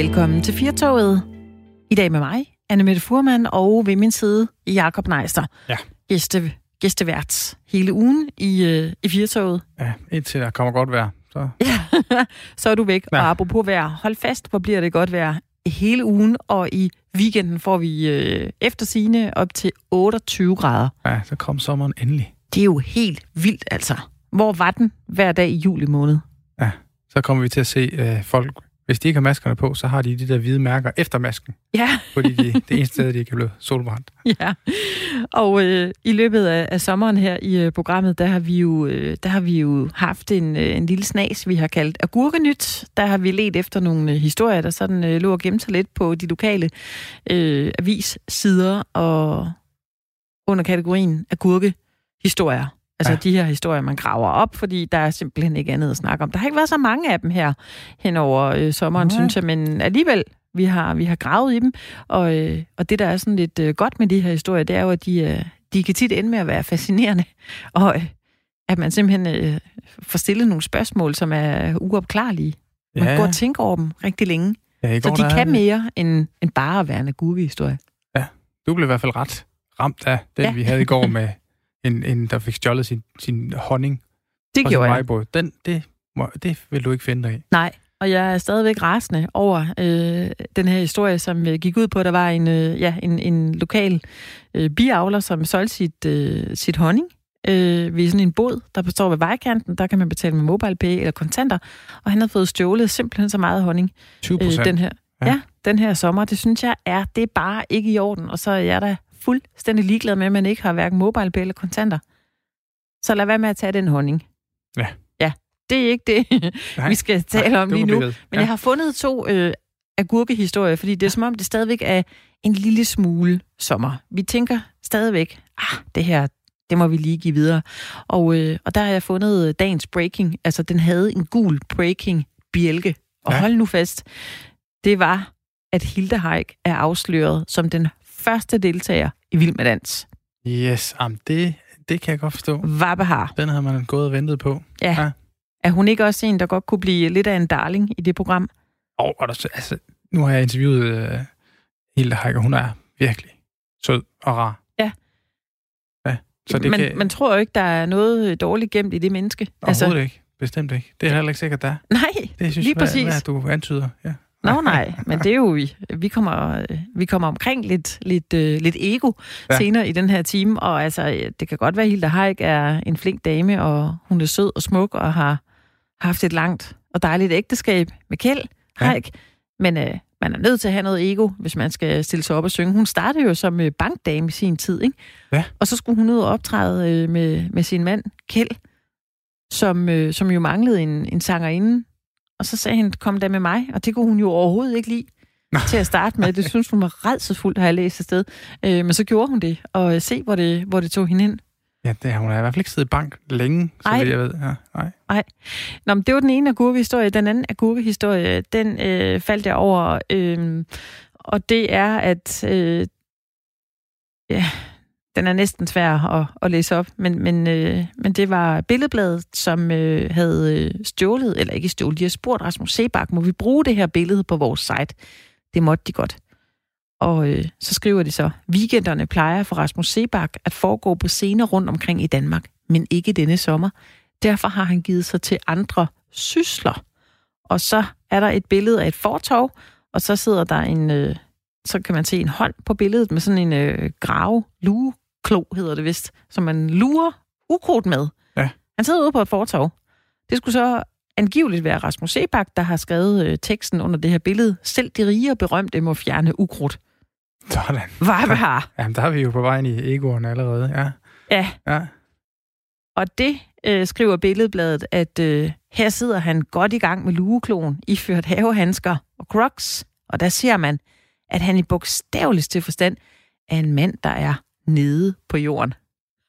Velkommen til Firtoget. I dag med mig, Anne Mette Furman, og ved min side, Jakob Neister. Ja. Gæste, gæstevært hele ugen i, øh, i Firtoget. Ja, indtil der kommer godt vejr. Så. Ja, så er du væk. Ja. Og apropos vejr, hold fast, hvor bliver det godt vejr hele ugen, og i weekenden får vi øh, efter sine op til 28 grader. ja, så kom sommeren endelig. Det er jo helt vildt, altså. Hvor var den hver dag i juli måned? Ja, så kommer vi til at se øh, folk, hvis de ikke har maskerne på, så har de de der hvide mærker efter masken, Ja, fordi de, det eneste sted, de ikke er blevet solbrændt. Ja, og øh, i løbet af, af sommeren her i øh, programmet, der har vi jo, øh, der har vi jo haft en, øh, en lille snas, vi har kaldt Agurkenyt. Der har vi let efter nogle øh, historier, der sådan øh, lå og gemte sig lidt på de lokale øh, avissider og under kategorien agurkehistorier. Altså ja. Ja. de her historier, man graver op, fordi der er simpelthen ikke andet at snakke om. Der har ikke været så mange af dem her hen over øh, sommeren, Nej. synes jeg, men alligevel, vi har, vi har gravet i dem. Og, øh, og det, der er sådan lidt øh, godt med de her historier, det er jo, at de, øh, de kan tit ende med at være fascinerende. Og øh, at man simpelthen øh, får stillet nogle spørgsmål, som er uopklarlige. Man ja. går og tænker over dem rigtig længe. ja, i Så går, de kan mere end, end bare at være en agurkehistorie. Du blev i hvert fald ret ramt af den, Ja. ja. vi havde i går med en, en der fik stjålet sin, sin honning Det gjorde jeg. Den, det, må, det vil du ikke finde dig i. Nej, og jeg er stadigvæk rasende over øh, den her historie, som øh, gik ud på, at der var en, øh, ja, en, en lokal øh, biavler, som solgte sit, øh, sit honning øh, ved sådan en båd, der består ved vejkanten. Der kan man betale med MobilePay eller kontanter. Og han havde fået stjålet simpelthen så meget honning 20 øh, procent. den her, ja. Ja. ja, den her sommer. Det synes jeg er, det er bare ikke i orden. Og så er jeg da fuldstændig ligeglad med, at man ikke har hverken MobilePay eller kontanter. Så lad være med at tage den honning. Ja. Ja, det er ikke det, Nej, vi skal tale om du lige nu. Men ja. jeg har fundet to øh, agurkehistorier, fordi det er som om, det stadigvæk er en lille smule sommer. Vi tænker stadigvæk, ah, det her, det må vi lige give videre. Og, øh, og der har jeg fundet øh, dagens breaking, altså den havde en gul breaking bjælke. Og Ja. hold nu fast, det var, at Hilde Haik er afsløret som den første deltager i Vild med Dans. Yes, am, det, det kan jeg godt forstå. Vabehar. Den havde man gået og ventet på. Ja. Ja. Er hun ikke også en, der godt kunne blive lidt af en darling i det program? Og, og der, så- altså, nu har jeg interviewet øh, Hilde Heiker. Hun er virkelig sød og rar. Ja. Ja, så det man, kan... man tror jo ikke, der er noget dårligt gemt i det menneske. Overhovedet altså, ikke. Bestemt ikke. Det er heller ikke sikkert, der er. Nej, Det synes Lige hvad, præcis. hvad du antyder. Ja. Nå nej, men det er jo, vi, vi kommer, øh, vi kommer omkring lidt, lidt, øh, lidt ego ja. Ja. senere i den her time, og altså, øh, det kan godt være, at Hilda Haik er en flink dame, og hun er sød og smuk, og har haft et langt og dejligt ægteskab med Kjeld Ja. Haik, men øh, man er nødt til at have noget ego, hvis man skal stille sig op og synge. Hun startede jo som øh, bankdame i sin tid, ikke? Ja. Og så skulle hun ud og optræde øh, med, med sin mand, Kjeld, som, øh, som jo manglede en, en sangerinde, og så sagde han, kom da med mig, og det kunne hun jo overhovedet ikke lide til at starte med. Det synes hun var redselsfuldt, har jeg læst sted. Øh, men så gjorde hun det, og øh, se, hvor det, hvor det tog hende ind. ja, det hun har i hvert fald ikke siddet i bank længe, så Ej. vidt jeg ved. Ja, nej. Nå, men det var den ene agurkehistorie. Den anden agurkehistorie, den øh, faldt jeg over. Øh, og det er, at... Øh, ja, den er næsten svær at, at læse op, men, men, øh, men det var Billedbladet, som øh, havde øh, stjålet, eller ikke stjålet, de har spurgt Rasmus Sebak, må vi bruge det her billede på vores site? Det måtte de godt. Og øh, så skriver de så, weekenderne plejer for Rasmus Sebak at foregå på scener rundt omkring i Danmark, men ikke denne sommer. Derfor har han givet sig til andre sysler. Og så er der et billede af et fortov, og så sidder der en, øh, så kan man se en hånd på billedet med sådan en øh, grave, lugeklo hedder det vist, som man lurer ukrudt med. Ja. Han sidder ude på et fortov. Det skulle så angiveligt være Rasmus Sebak, der har skrevet øh, teksten under det her billede. Selv de rige og berømte må fjerne ukrudt. Sådan. Hvad har? Jamen, der er vi jo på vejen i egoen allerede. Ja. Ja, ja. Og det øh, skriver Billedbladet, at øh, her sidder han godt i gang med lugekloen, iført havehandsker og crocs, og der ser man, at han i bogstaveligste forstand er en mand, der er nede på jorden.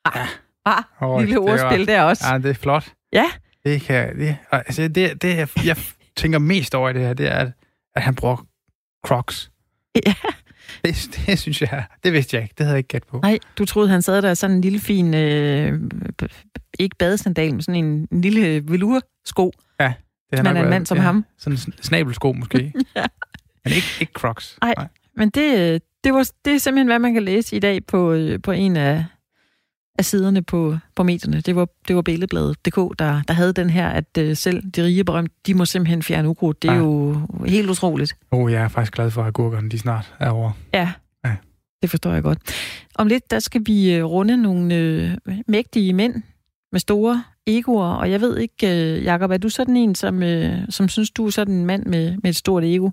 Ah, ah, lille det var- ordspil der også. Ja, det er flot. Ja, Det kan... Det, altså, det, det, jeg, jeg tænker mest over i det her, det er, at, at han bruger crocs. Ja. Det, det synes jeg... Det vidste jeg ikke. Det havde jeg ikke gæt på. nej, du troede, han sad der sådan en lille fin, øh, ikke badesandal, men sådan en, en lille velursko. Det har man er en mand som ham. Sådan en snabelsko måske. Ja. Men ikke, ikke Crocs. Nej, men det, det, var, det er simpelthen, hvad man kan læse i dag på, på en af, af siderne på, på medierne. Det var, det var Billedbladet.dk, der, der havde den her, at uh, selv de rige berømte, de må simpelthen fjerne ukrudt. Det er ja. jo helt utroligt. Oh, jeg er faktisk glad for, at gurkerne de snart er over. Ja, ja, det forstår jeg godt. Om lidt, der skal vi uh, runde nogle uh, mægtige mænd med store egoer, og jeg ved ikke, uh, Jacob, er du sådan en, som, uh, som synes, du er sådan en mand med, med et stort ego?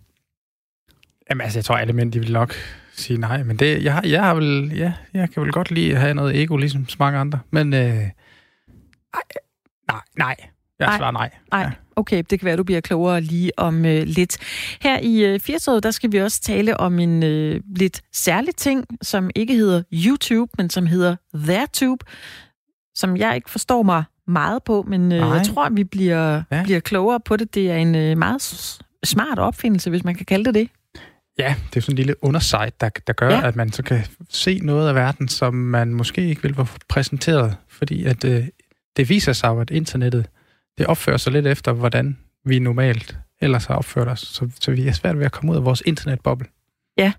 Jamen altså, jeg tror, alle mænd, de vil nok sige nej, men det, jeg, jeg har vel, ja, jeg kan vel godt lide at have noget ego, ligesom så mange andre, men øh, nej, nej, nej, jeg svarer nej. Nej, ja. okay, det kan være, du bliver klogere lige om øh, lidt. Her i øh, 80'ået, der skal vi også tale om en øh, lidt særlig ting, som ikke hedder YouTube, men som hedder ThereTube, som jeg ikke forstår mig meget på, men øh, jeg tror, at vi bliver, ja. bliver klogere på det. Det er en øh, meget smart opfindelse, hvis man kan kalde det det. Ja, det er sådan en lille underside, der, der gør, ja. at man så kan se noget af verden, som man måske ikke vil få præsenteret, fordi at øh, det viser sig at internettet det opfører sig lidt efter, hvordan vi normalt ellers har opført os. Så, så vi er svært ved at komme ud af vores internetboble. Ja,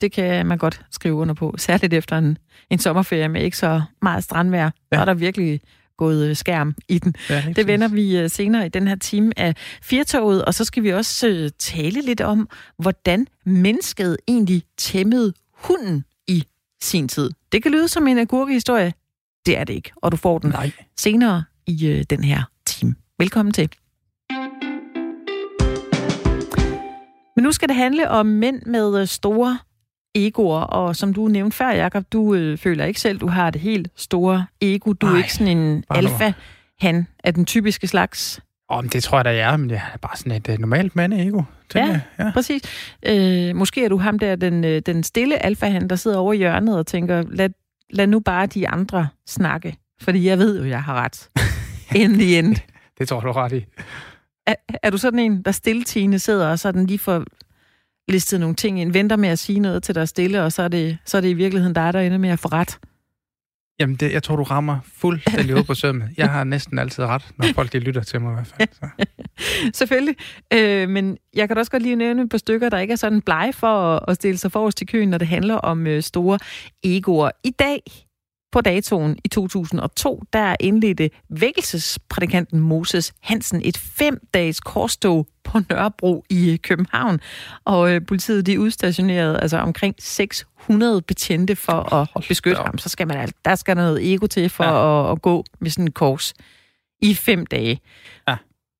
det kan man godt skrive under på. Særligt efter en, en sommerferie med ikke så meget strandvejr. Ja. Så er der virkelig gået øh, skærm i den. Ja, det vender vi øh, senere i den her time af Firtoget, og så skal vi også øh, tale lidt om, hvordan mennesket egentlig tæmmede hunden i sin tid. Det kan lyde som en agurkehistorie. Det er det ikke, og du får den Nej. senere i den her time. Velkommen til. Men nu skal det handle om mænd med store egoer, og som du nævnte før, Jacob, du øh, føler ikke selv, du har det helt store ego. Du Ej, er ikke sådan en alfa-han af den typiske slags. Men det tror jeg da, jeg er, men jeg er bare sådan et uh, normalt mande-ego. Ja, jeg. ja, præcis. Øh, måske er du ham der, den, øh, den stille alfa-han, der sidder over i hjørnet og tænker, lad, lad nu bare de andre snakke, fordi jeg ved jo, jeg har ret. In the end. det tror du ret i. Er, er du sådan en, der stiltigende sidder og sådan lige for listet nogle ting ind, venter med at sige noget til dig stille, og så er det, så er det i virkeligheden dig, der ender med at få ret. Jamen, det, jeg tror, du rammer fuldstændig ud på sømmet. Jeg har næsten altid ret, når folk de lytter til mig i hvert fald. Så. Selvfølgelig. Øh, men jeg kan også godt lige nævne et par stykker, der ikke er sådan blege for at, at stille sig forrest til køen, når det handler om øh, store egoer. I dag på datoen i 2002, der indledte vækkelsesprædikanten Moses Hansen et fem-dages korstog på Nørrebro i København. Og øh, politiet de udstationerede altså omkring 600 betjente for at beskytte ham. Så skal man der skal noget ego til for ja. at, at gå med sådan en kors i fem dage. Ja.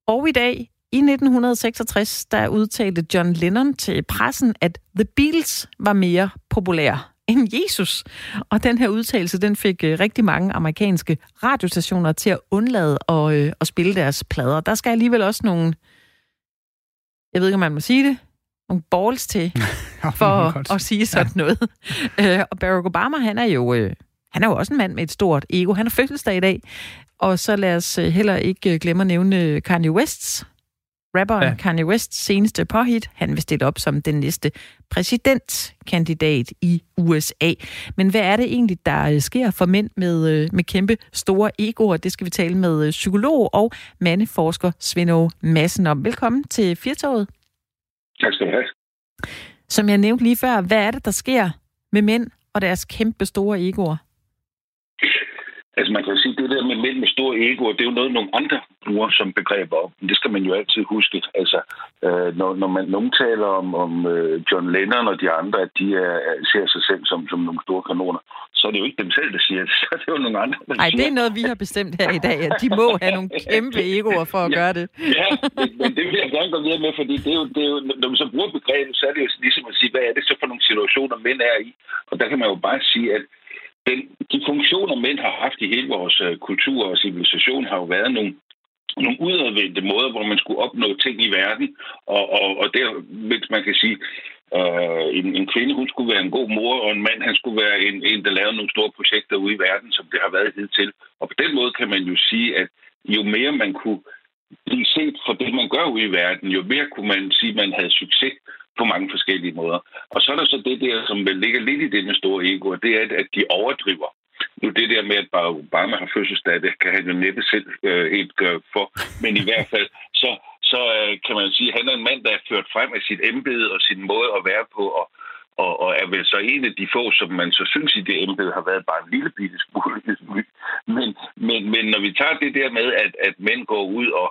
Og i dag, i 1966, der udtalte John Lennon til pressen, at The Beatles var mere populære end Jesus. Og den her udtalelse, den fik øh, rigtig mange amerikanske radiostationer til at undlade at, øh, at spille deres plader. Der skal alligevel også nogle, jeg ved ikke, om man må sige det, nogle balls til, for at, at sige sådan ja. noget. Øh, og Barack Obama, han er jo... han er jo også en mand med et stort ego. Han har fødselsdag i dag. Og så lad os heller ikke glemme at nævne Kanye Wests Rapperen ja. Kanye West seneste påhit, han vil stille op som den næste præsidentkandidat i USA. Men hvad er det egentlig, der øh, sker for mænd med, øh, med kæmpe store egoer? Det skal vi tale med øh, psykolog og mandeforsker Svend Madsen om. Velkommen til Firtoget. Tak skal du have. Som jeg nævnte lige før, hvad er det, der sker med mænd og deres kæmpe store egoer? Altså man kan sige, det der med mænd med store egoer, det er jo noget, nogle andre bruger som begreb op. Men det skal man jo altid huske. Altså, øh, når, når man nogen taler om, om uh, John Lennon og de andre, at de er, ser sig selv som, som nogle store kanoner, så er det jo ikke dem selv, der siger det. Så er det jo nogle andre, der Nej, det er noget, vi har bestemt her i dag, at de må have nogle kæmpe egoer for at ja, gøre det. Ja, men, men det vil jeg gerne gå videre med, fordi det er jo, det er jo, når man så bruger begrebet, så er det jo ligesom at sige, hvad er det så for nogle situationer, mænd er i? Og der kan man jo bare sige, at den, de funktioner, mænd har haft i hele vores øh, kultur og civilisation, har jo været nogle, nogle udadvendte måder, hvor man skulle opnå ting i verden. Og, og, og der, hvis man kan sige, øh, en, en kvinde, hun skulle være en god mor, og en mand, han skulle være en, en der lavede nogle store projekter ude i verden, som det har været hidtil. Og på den måde kan man jo sige, at jo mere man kunne blive set for det, man gør ude i verden, jo mere kunne man sige, at man havde succes på mange forskellige måder. Og så er der så det der, som vel ligger lidt i det med store ego, det er, at de overdriver. Nu det der med, at Barack Obama har fødselsdag, det kan han jo næppe selv øh, helt gøre for. Men i hvert fald, så, så øh, kan man sige, at han er en mand, der er ført frem af sit embede og sin måde at være på, og, og, og er vel så en af de få, som man så synes i det embede har været bare en lille bitte smule. Men, men, men når vi tager det der med, at, at mænd går ud og,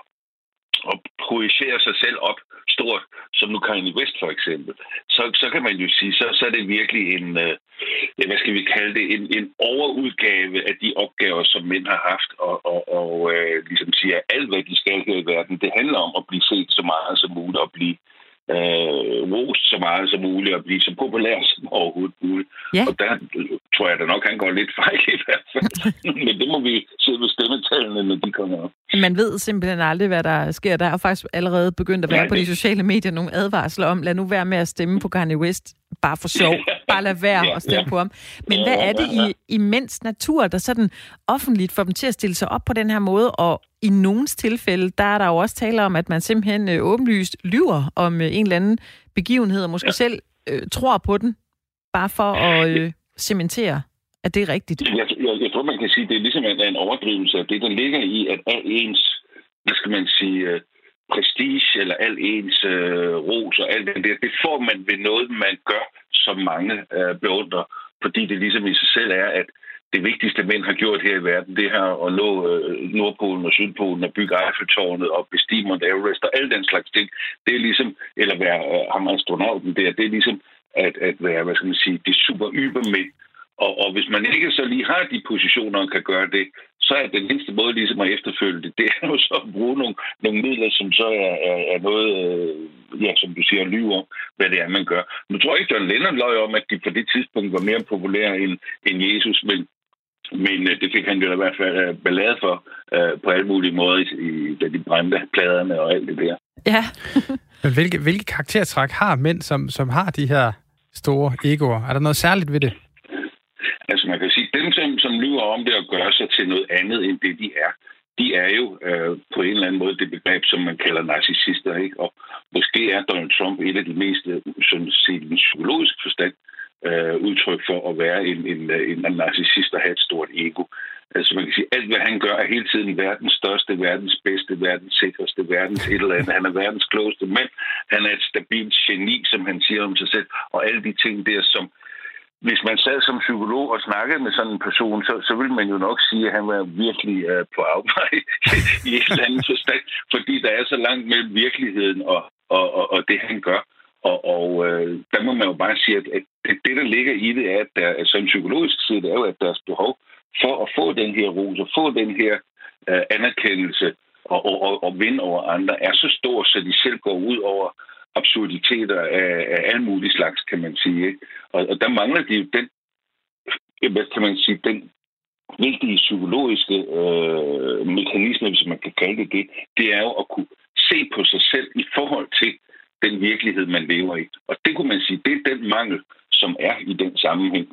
og projicerer sig selv op stort, som nu Kanye West for eksempel, så, så kan man jo sige, så, så er det virkelig en, øh, hvad skal vi kalde det, en, en overudgave af de opgaver, som mænd har haft, og, og, og øh, ligesom siger, alt hvad de skal her i verden, det handler om at blive set så meget som muligt, og blive øh, rost så meget som muligt og blive så populær som overhovedet muligt. Ja. Og der tror jeg da nok, han går lidt fejl i hvert fald. Men det må vi se ved stemmetallene, når de kommer op. Man ved simpelthen aldrig, hvad der sker. Der er faktisk allerede begyndt at være Nej, på de sociale medier nogle advarsler om, lad nu være med at stemme på Kanye West. Bare for sjov. Bare lad være ja, at stemme ja. på ham. Men ja, hvad er det i, i mænds natur, der sådan offentligt får dem til at stille sig op på den her måde og i nogens tilfælde, der er der jo også tale om, at man simpelthen øh, åbenlyst lyver om øh, en eller anden begivenhed, og måske ja. selv øh, tror på den, bare for at øh, cementere, at det er rigtigt. Jeg, jeg, jeg tror, man kan sige, at det er ligesom en, en overdrivelse af det, der ligger i, at al ens, hvad skal man sige, øh, prestige eller al ens øh, ros og alt det der, det får man ved noget, man gør, som mange øh, beundrer, fordi det ligesom i sig selv er, at det vigtigste mænd har gjort her i verden, det her at nå øh, Nordpolen og Sydpolen og bygge Eiffeltårnet og bestige Mount Everest og alle den slags ting. Det er ligesom, eller være øh, ham astronauten der, det er ligesom at, at være, hvad skal man sige, det super ybermænd. Og, og hvis man ikke så lige har de positioner og kan gøre det, så er den eneste måde ligesom at efterfølge det, det er jo så at bruge nogle, nogle midler, som så er, er, er noget, øh, ja, som du siger, lyve om, hvad det er, man gør. Nu tror jeg ikke, John Lennon løg om, at de på det tidspunkt var mere populære end, end Jesus, men men øh, det fik han jo i hvert fald øh, ballade for øh, på alle mulige måder, i, da de brændte pladerne og alt det der. Ja. Men hvilke, hvilke karaktertræk har mænd, som, som har de her store egoer? Er der noget særligt ved det? Altså man kan sige, dem som, som lyver om det og gør sig til noget andet end det, de er, de er jo øh, på en eller anden måde det begreb, som man kalder narcissister. Ikke? Og måske er Donald Trump et af de mest, øh, sådan set i en psykologisk forstand, øh, udtryk for at være en, en, en, en narcissist og have et stort ego. Altså man kan sige, alt hvad han gør er hele tiden verdens største, verdens bedste, verdens sikreste, verdens et eller andet. Han er verdens klogeste mand. Han er et stabilt geni, som han siger om sig selv. Og alle de ting der, som hvis man sad som psykolog og snakkede med sådan en person, så, så ville man jo nok sige, at han var virkelig uh, på afvej i et eller andet forstand, fordi der er så langt mellem virkeligheden og, og, og, og det, han gør. Og, og øh, der må man jo bare sige, at, at det, der ligger i det, er, at der, altså en psykologisk side, det er jo, at deres behov for at få den her ros og få den her øh, anerkendelse og, og, og, og vinde over andre, er så stor, så de selv går ud over absurditeter af, af alle mulige slags, kan man sige. Ikke? Og, og der mangler de den, hvad kan man sige, den vigtige psykologiske øh, mekanisme, hvis man kan kalde det det, det er jo at kunne se på sig selv i forhold til den virkelighed, man lever i. Og det kunne man sige, det er den mangel, som er i den sammenhæng.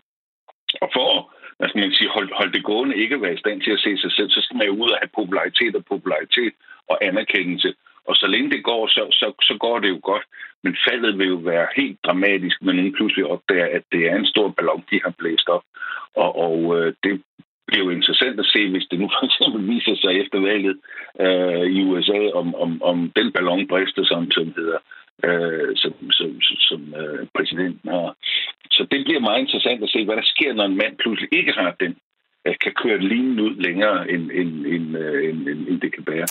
Og for hvad skal man sige, holde, hold det gående, ikke at være i stand til at se sig selv, så skal man jo ud og have popularitet og popularitet og anerkendelse. Og så længe det går, så, så, så går det jo godt. Men faldet vil jo være helt dramatisk, men nogen pludselig opdager, at det er en stor ballon, de har blæst op. Og, og øh, det bliver jo interessant at se, hvis det nu for eksempel viser sig efter valget øh, i USA, om, om, om den ballon brister, øh, som, som hedder øh, som, som, som øh, præsidenten har. Så det bliver meget interessant at se, hvad der sker, når en mand pludselig ikke har den, øh, kan køre linjen ud længere, end, end, end, øh, end, end, end det kan bære.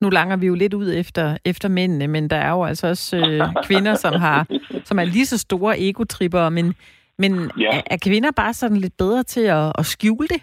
Nu langer vi jo lidt ud efter, efter mændene, men der er jo altså også øh, kvinder, som har som er lige så store egotripper, men, men ja. er, er kvinder bare sådan lidt bedre til at, at skjule det?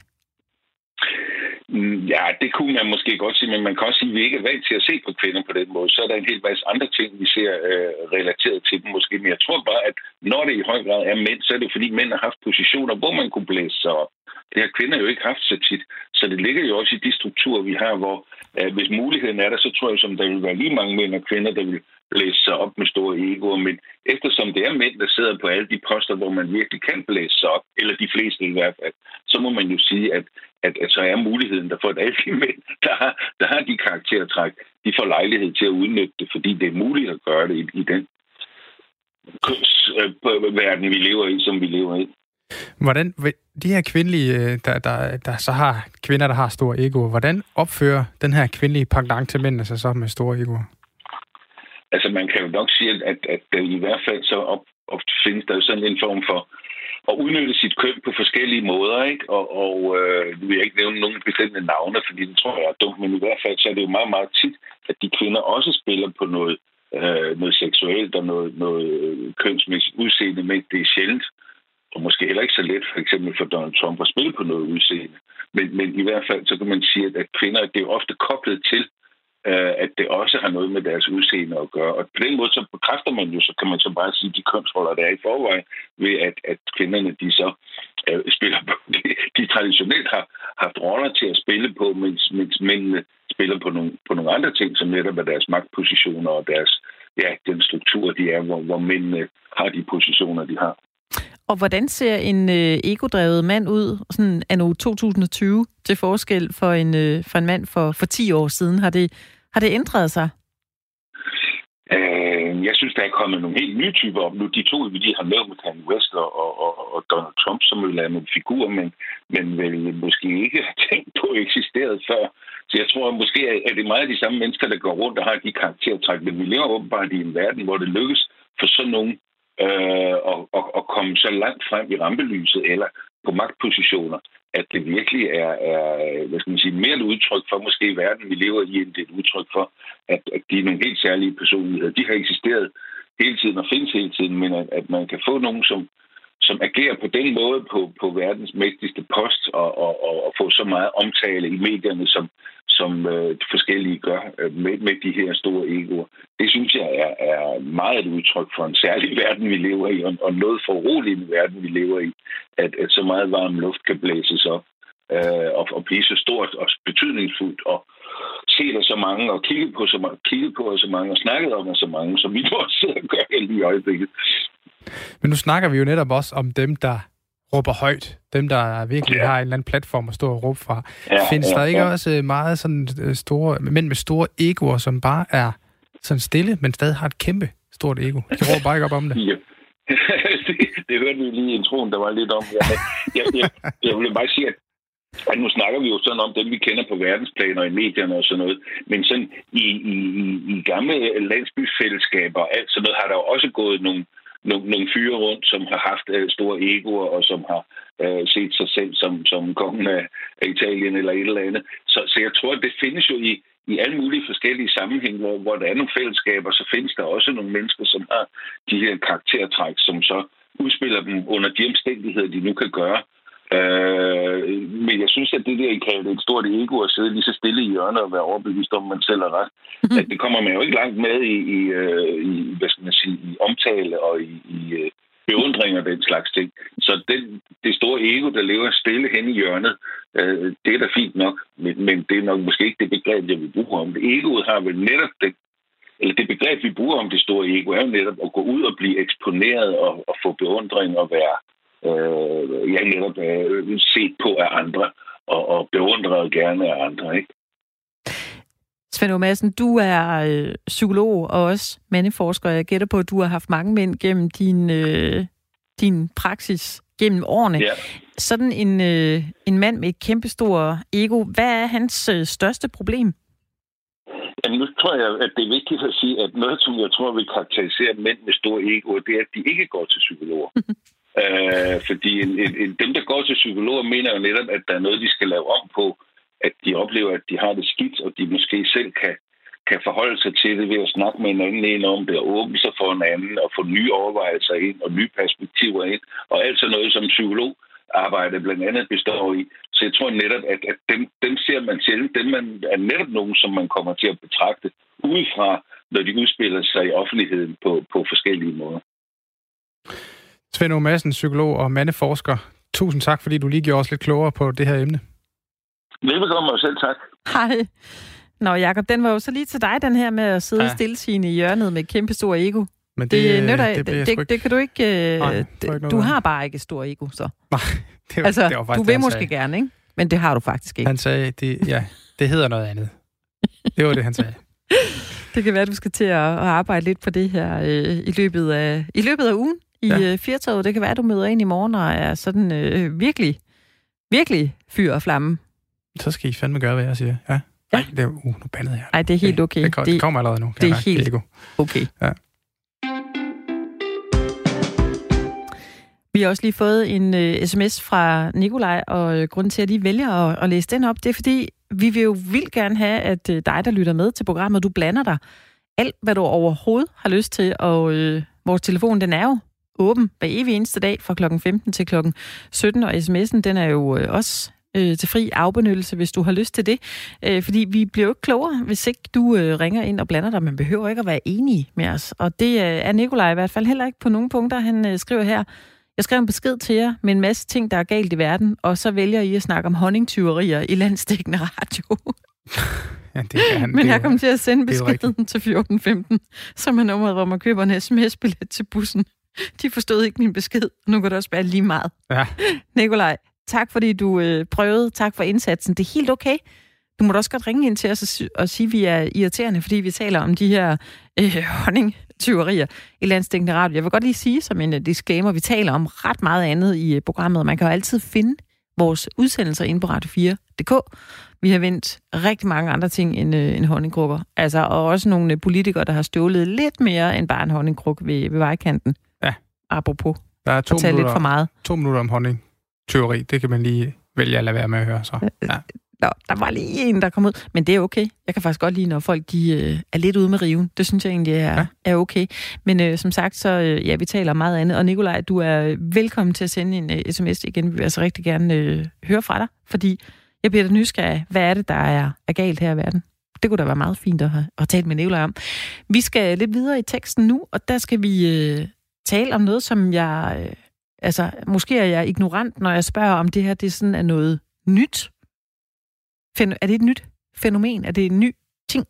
Mm, ja, det kunne man måske godt sige, men man kan også sige, at vi ikke er vant til at se på kvinder på den måde. Så er der en hel masse andre ting, vi ser øh, relateret til dem måske. Men jeg tror bare, at når det i høj grad er mænd, så er det fordi mænd har haft positioner, hvor man kunne blæse sig op. Det har kvinder jo ikke haft så tit. Så det ligger jo også i de strukturer, vi har, hvor øh, hvis muligheden er der, så tror jeg, som der vil være lige mange mænd og kvinder, der vil blæse sig op med store egoer. Men eftersom det er mænd, der sidder på alle de poster, hvor man virkelig kan blæse sig op, eller de fleste i hvert fald, så må man jo sige, at, at, at så er muligheden der for, at alle de mænd, der har, der har de karaktertræk, de får lejlighed til at udnytte det, fordi det er muligt at gøre det i, i den øh, øh, verden, vi lever i, som vi lever i. Hvordan, de her kvindelige, øh, der, der, der så har kvinder, der har store egoer, hvordan opfører den her kvindelige pangdang til mændene sig så med store egoer? Altså man kan jo nok sige, at, at, at i hvert fald så op, op findes der jo sådan en form for at udnytte sit køn på forskellige måder, ikke? Og, og øh, nu vil jeg ikke nævne nogen bestemte navne, fordi det tror jeg er dumt, men i hvert fald så er det jo meget, meget tit, at de kvinder også spiller på noget, øh, noget seksuelt og noget, noget kønsmæssigt udseende, men det er sjældent, og måske heller ikke så let, for eksempel for Donald Trump at spille på noget udseende. Men, men i hvert fald, så kan man sige, at kvinder, det er ofte koblet til, øh, at det også har noget med deres udseende at gøre. Og på den måde, så bekræfter man jo, så kan man så bare sige, de kønsroller, der er i forvejen, ved at, at kvinderne, de så øh, spiller på, de, de traditionelt har haft roller til at spille på, mens, mens mændene spiller på nogle, på nogle andre ting, som netop er deres magtpositioner og deres, ja, den struktur, de er, hvor, hvor mændene har de positioner, de har. Og hvordan ser en øh, egodrevet mand ud, sådan anno 2020, til forskel for en, øh, for en mand for, for 10 år siden? Har det, har det ændret sig? Øh, jeg synes, der er kommet nogle helt nye typer op nu. De to, vi lige har nævnt, med Kanye West og, og, og Donald Trump, som vil lave nogle figurer, men, men vel måske ikke har tænkt på eksisteret før. Så jeg tror, at måske er det meget af de samme mennesker, der går rundt og har de karaktertræk. Men vi lever åbenbart i en verden, hvor det lykkes for sådan nogen øh, og, og, og komme så langt frem i rampelyset eller på magtpositioner, at det virkelig er, er hvad skal man sige, mere et udtryk for måske verden, vi lever i, end det er et udtryk for, at, at de er nogle helt særlige personligheder. De har eksisteret hele tiden og findes hele tiden, men at, at man kan få nogen, som, som agerer på den måde på, på verdens mægtigste post og, og, og, og få så meget omtale i medierne, som, som øh, de forskellige gør øh, med, med de her store egoer. Det synes jeg er, er meget et udtryk for en særlig verden, vi lever i, og, og noget for uroligende verden, vi lever i, at, at så meget varm luft kan blæses op øh, og, og blive så stort og betydningsfuldt og set af så mange og kigget på så mange, kigget på så mange og snakket om af så mange, som vi nu også sidder og gør lige i øjeblikket. Men nu snakker vi jo netop også om dem, der råber højt. Dem, der virkelig ja. har en eller anden platform at stå og råbe fra. Ja, Findes ja, der ikke ja. også meget sådan øh, store, mænd med store egoer, som bare er sådan stille, men stadig har et kæmpe stort ego? De råber bare ikke op om det. Ja. det, det hørte vi lige i introen, der var lidt om. Ja. Jeg, jeg, jeg vil bare sige, at at nu snakker vi jo sådan om dem, vi kender på verdensplan og i medierne og sådan noget. Men sådan i, i, i gamle landsbyfællesskaber og alt sådan noget, har der jo også gået nogle, nogle, nogle fyre rundt, som har haft uh, store egoer, og som har uh, set sig selv som, som kongen af Italien eller et eller andet. Så, så jeg tror, at det findes jo i, i alle mulige forskellige sammenhænge, hvor, hvor der er nogle fællesskaber, så findes der også nogle mennesker, som har de her karaktertræk, som så udspiller dem under de omstændigheder, de nu kan gøre. Øh, men jeg synes, at det der, I kalder et stort ego at sidde lige så stille i hjørnet og være overbevist om, man selv er ret, mm-hmm. at det kommer man jo ikke langt med i, i, øh, i hvad skal man sige, i omtale og i, i øh, beundring og den slags ting. Så den, det store ego, der lever stille hen i hjørnet, øh, det er da fint nok, men, men det er nok måske ikke det begreb, jeg vil bruge om det. Egoet har vel netop det, eller det begreb, vi bruger om det store ego, er jo netop at gå ud og blive eksponeret og, og få beundring og være øh, jeg netop øh, set på af andre og, og beundret gerne af andre. Ikke? Svend Madsen, du er øh, psykolog og også mandeforsker. Jeg gætter på, at du har haft mange mænd gennem din, øh, din praksis gennem årene. Ja. Sådan en, øh, en mand med et kæmpestort ego, hvad er hans øh, største problem? Jamen, nu tror jeg, at det er vigtigt at sige, at noget, som jeg tror vil karakterisere mænd med store ego, det er, at de ikke går til psykologer. Øh, Øh, fordi en, en, en, dem, der går til psykologer, mener jo netop, at der er noget, de skal lave om på. At de oplever, at de har det skidt, og de måske selv kan, kan forholde sig til det ved at snakke med en anden en om det, og åbne sig for en anden, og få nye overvejelser ind, og nye perspektiver ind, og alt sådan noget, som psykolog arbejde blandt andet består i. Så jeg tror netop, at, at dem, dem ser man sjældent. Dem man, er netop nogen, som man kommer til at betragte udefra, når de udspiller sig i offentligheden på, på forskellige måder. Svend O. Madsen, psykolog og mandeforsker. Tusind tak, fordi du lige gjorde os lidt klogere på det her emne. Velbekomme og selv tak. Hej. Nå, Jacob, den var jo så lige til dig, den her med at sidde ja. stillesigende i hjørnet med kæmpe stor ego. Men det, det, nytter, det, det, det, det kan du ikke... Nej, ikke du har bare ikke stor ego, så. Nej, det var, altså, det var faktisk, du vil måske sagde. gerne, ikke? Men det har du faktisk ikke. Han sagde, det, ja, det hedder noget andet. Det var det, han sagde. det kan være, at du skal til at, at arbejde lidt på det her øh, i, løbet af, i løbet af ugen i ja. øh, Firtoget. Det kan være, at du møder ind i morgen og er sådan øh, virkelig, virkelig fyr og flamme. Så skal I fandme gøre, hvad jeg siger. Ja. Ja. Nej, det er, uh, nu bandede jeg. Nej, det er helt okay. Det, det, det kommer allerede nu. Det er helt Diego. okay. Ja. Vi har også lige fået en uh, sms fra Nikolaj, og uh, grunden til, at de vælger at, at læse den op, det er fordi, vi vil jo vildt gerne have, at uh, dig, der lytter med til programmet, du blander dig alt, hvad du overhovedet har lyst til, og uh, vores telefon, den er jo åben hver evig eneste dag fra klokken 15 til klokken 17, og sms'en, den er jo uh, også øh, til fri afbenyttelse, hvis du har lyst til det. Øh, fordi vi bliver jo ikke klogere, hvis ikke du øh, ringer ind og blander dig. Man behøver ikke at være enige med os. Og det øh, er Nikolaj i hvert fald heller ikke på nogle punkter. Han øh, skriver her, jeg skrev en besked til jer med en masse ting, der er galt i verden, og så vælger I at snakke om honningtyverier i landstækkende radio. ja, det er han, Men jeg kom til at sende beskeden til 1415, som er nummeret, hvor man køber en sms-billet til bussen. De forstod ikke min besked. Nu går det også være lige meget. Ja. Nikolaj, tak fordi du øh, prøvede. Tak for indsatsen. Det er helt okay. Du må da også godt ringe ind til os og, og sige, at vi er irriterende, fordi vi taler om de her øh, honningtyverier i Landstækkende Radio. Jeg vil godt lige sige som en uh, disclaimer, vi taler om ret meget andet i uh, programmet, og man kan jo altid finde vores udsendelser inde på radio4.dk. Vi har vendt rigtig mange andre ting end, øh, end honningkrukker. Altså, og også nogle øh, politikere, der har stjålet lidt mere end bare en honningkruk ved, ved vejkanten. Apropos. Der er to minutter, lidt for meget. to minutter om honning teori. Det kan man lige vælge at lade være med at høre. Så. Øh, ja. Nå, der var lige en, der kom ud. Men det er okay. Jeg kan faktisk godt lide, når folk de, øh, er lidt ude med riven. Det synes jeg egentlig er, ja. er okay. Men øh, som sagt, så øh, ja, vi taler om meget andet. Og Nikolaj, du er velkommen til at sende en øh, sms igen. Vi vil altså rigtig gerne øh, høre fra dig, fordi jeg bliver da nysgerrig. Hvad er det, der er, er galt her i verden? Det kunne da være meget fint at have at tale med Nikolaj om. Vi skal lidt videre i teksten nu, og der skal vi øh, tale om noget, som jeg... Øh, Altså, måske er jeg ignorant, når jeg spørger, om det her det sådan er noget nyt. Er det et nyt fænomen? Er det en ny ting?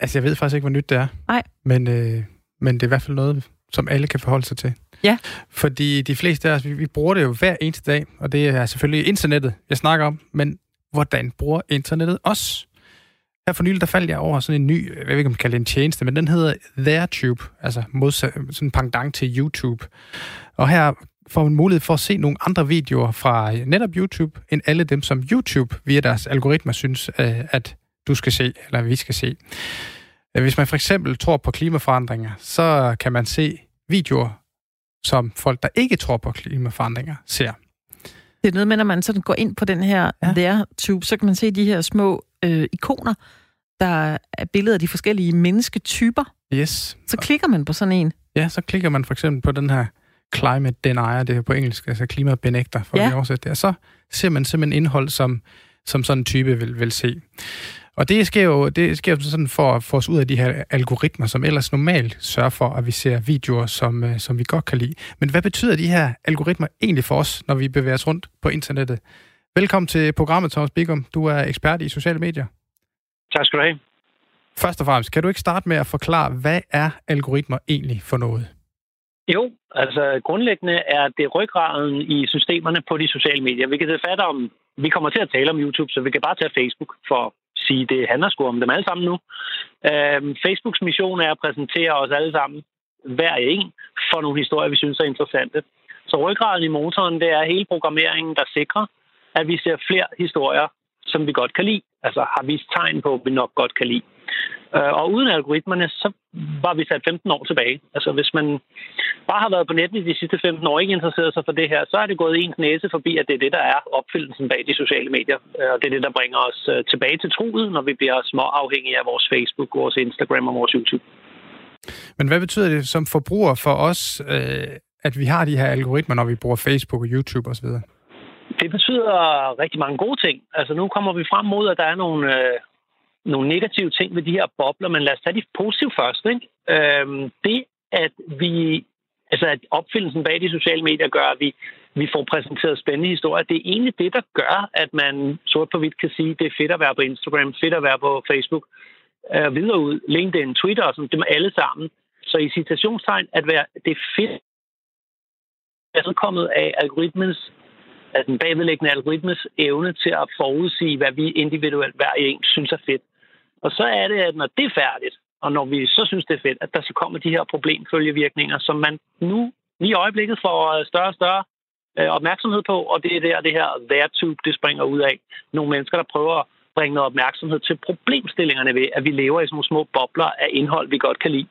Altså, jeg ved faktisk ikke, hvor nyt det er. Nej. Men, øh, men det er i hvert fald noget, som alle kan forholde sig til. Ja. Fordi de fleste af os, vi, vi bruger det jo hver eneste dag, og det er selvfølgelig internettet, jeg snakker om, men hvordan bruger internettet os? Her for nylig, der faldt jeg over sådan en ny, jeg ved ikke, om man kalder det en tjeneste, men den hedder ThereTube, altså modsat, sådan en pendant til YouTube. Og her får man mulighed for at se nogle andre videoer fra netop YouTube, end alle dem, som YouTube via deres algoritmer synes, øh, at du skal se, eller vi skal se. Hvis man for eksempel tror på klimaforandringer, så kan man se videoer, som folk, der ikke tror på klimaforandringer, ser. Det er noget med, når man sådan går ind på den her ja. ThereTube, så kan man se de her små øh, ikoner, der er billeder af de forskellige mennesketyper. Yes. Så klikker man på sådan en. Ja, så klikker man for eksempel på den her climate denier, det er på engelsk, altså klimabenægter, for ja. at oversætte det. Og så ser man simpelthen indhold, som, som sådan en type vil, vil se. Og det sker jo det sker jo sådan for at få os ud af de her algoritmer, som ellers normalt sørger for, at vi ser videoer, som, øh, som vi godt kan lide. Men hvad betyder de her algoritmer egentlig for os, når vi bevæger os rundt på internettet? Velkommen til programmet, Thomas Bigum. Du er ekspert i sociale medier. Tak skal du have. Først og fremmest, kan du ikke starte med at forklare, hvad er algoritmer egentlig for noget? Jo, altså grundlæggende er det ryggraden i systemerne på de sociale medier. Vi kan tage fat om, vi kommer til at tale om YouTube, så vi kan bare tage Facebook for at sige, det handler sgu om dem alle sammen nu. Øhm, Facebooks mission er at præsentere os alle sammen, hver en, for nogle historier, vi synes er interessante. Så ryggraden i motoren, det er hele programmeringen, der sikrer, at vi ser flere historier, som vi godt kan lide. Altså har vist tegn på, at vi nok godt kan lide. Øh, og uden algoritmerne, så var vi sat 15 år tilbage. Altså hvis man bare har været på nettet de sidste 15 år og ikke interesseret sig for det her, så er det gået ens næse forbi, at det er det, der er opfyldelsen bag de sociale medier. Øh, og det er det, der bringer os øh, tilbage til troet, når vi bliver små afhængige af vores Facebook, vores Instagram og vores YouTube. Men hvad betyder det som forbruger for os, at vi har de her algoritmer, når vi bruger Facebook og YouTube osv.? Det betyder rigtig mange gode ting. Altså nu kommer vi frem mod, at der er nogle, øh, nogle negative ting ved de her bobler, men lad os tage de positive først. Ikke? Øhm, det, at vi altså at opfindelsen bag de sociale medier gør, at vi, vi får præsenteret spændende historier. Det er egentlig det, der gør, at man sort på hvidt kan sige, at det er fedt at være på Instagram, fedt at være på Facebook, øh, videre ud, LinkedIn, Twitter og sådan, dem alle sammen. Så i citationstegn, at være, det er fedt, er kommet af algoritmens af den bagvedliggende algoritmes evne til at forudsige, hvad vi individuelt hver en synes er fedt. Og så er det, at når det er færdigt, og når vi så synes, det er fedt, at der så kommer de her problemfølgevirkninger, som man nu lige i øjeblikket får større og større øh, opmærksomhed på, og det er der, det her værtube, det springer ud af. Nogle mennesker, der prøver at bringe noget opmærksomhed til problemstillingerne ved, at vi lever i sådan nogle små bobler af indhold, vi godt kan lide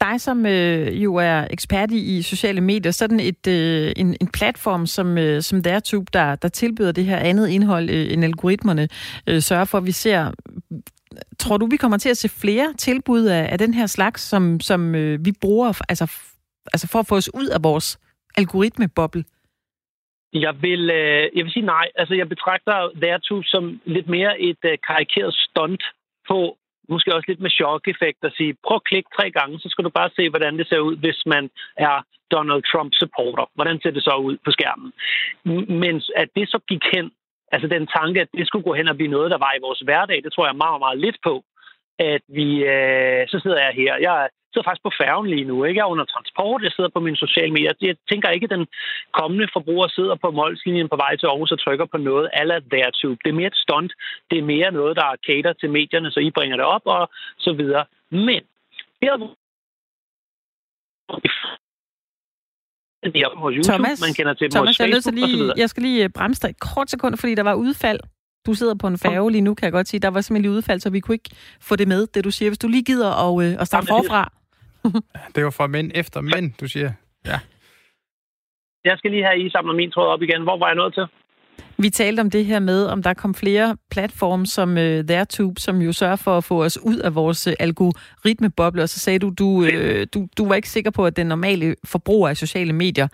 dig, som øh, jo er ekspert i, i sociale medier, sådan et, øh, en, en platform som, øh, som DareTube, der, der tilbyder det her andet indhold øh, end algoritmerne, øh, sørger for, at vi ser... Tror du, vi kommer til at se flere tilbud af, af den her slags, som, som øh, vi bruger altså, altså for at få os ud af vores algoritmeboble? Jeg vil, øh, jeg vil sige nej. Altså, jeg betragter DareTube som lidt mere et øh, karikeret stunt på måske også lidt med chok-effekt at sige, prøv at klikke tre gange, så skal du bare se, hvordan det ser ud, hvis man er Donald Trump-supporter. Hvordan ser det så ud på skærmen? Men at det så gik hen, altså den tanke, at det skulle gå hen og blive noget, der var i vores hverdag, det tror jeg meget, meget lidt på. At vi, øh, så sidder jeg her, jeg sidder faktisk på færgen lige nu. Ikke? Jeg er under transport, jeg sidder på mine sociale medier. Jeg tænker ikke, at den kommende forbruger sidder på målslinjen på vej til Aarhus og trykker på noget aller tube. Det er mere et stunt. Det er mere noget, der cater til medierne, så I bringer det op og så videre. Men her er Thomas, man kender til Thomas, jeg, Facebook, lige, jeg skal lige bremse dig et kort sekund, fordi der var udfald du sidder på en færge lige nu, kan jeg godt sige. Der var simpelthen lige udfald, så vi kunne ikke få det med, det du siger. Hvis du lige gider at, øh, at starte forfra. det var fra mænd efter mænd, du siger. Ja. Jeg skal lige have I samler min tråd op igen. Hvor var jeg nået til? Vi talte om det her med, om der kom flere platforme som uh, ThereTube, som jo sørger for at få os ud af vores uh, algoritmeboble, og så sagde du, du, uh, du, du var ikke sikker på, at den normale forbruger af sociale medier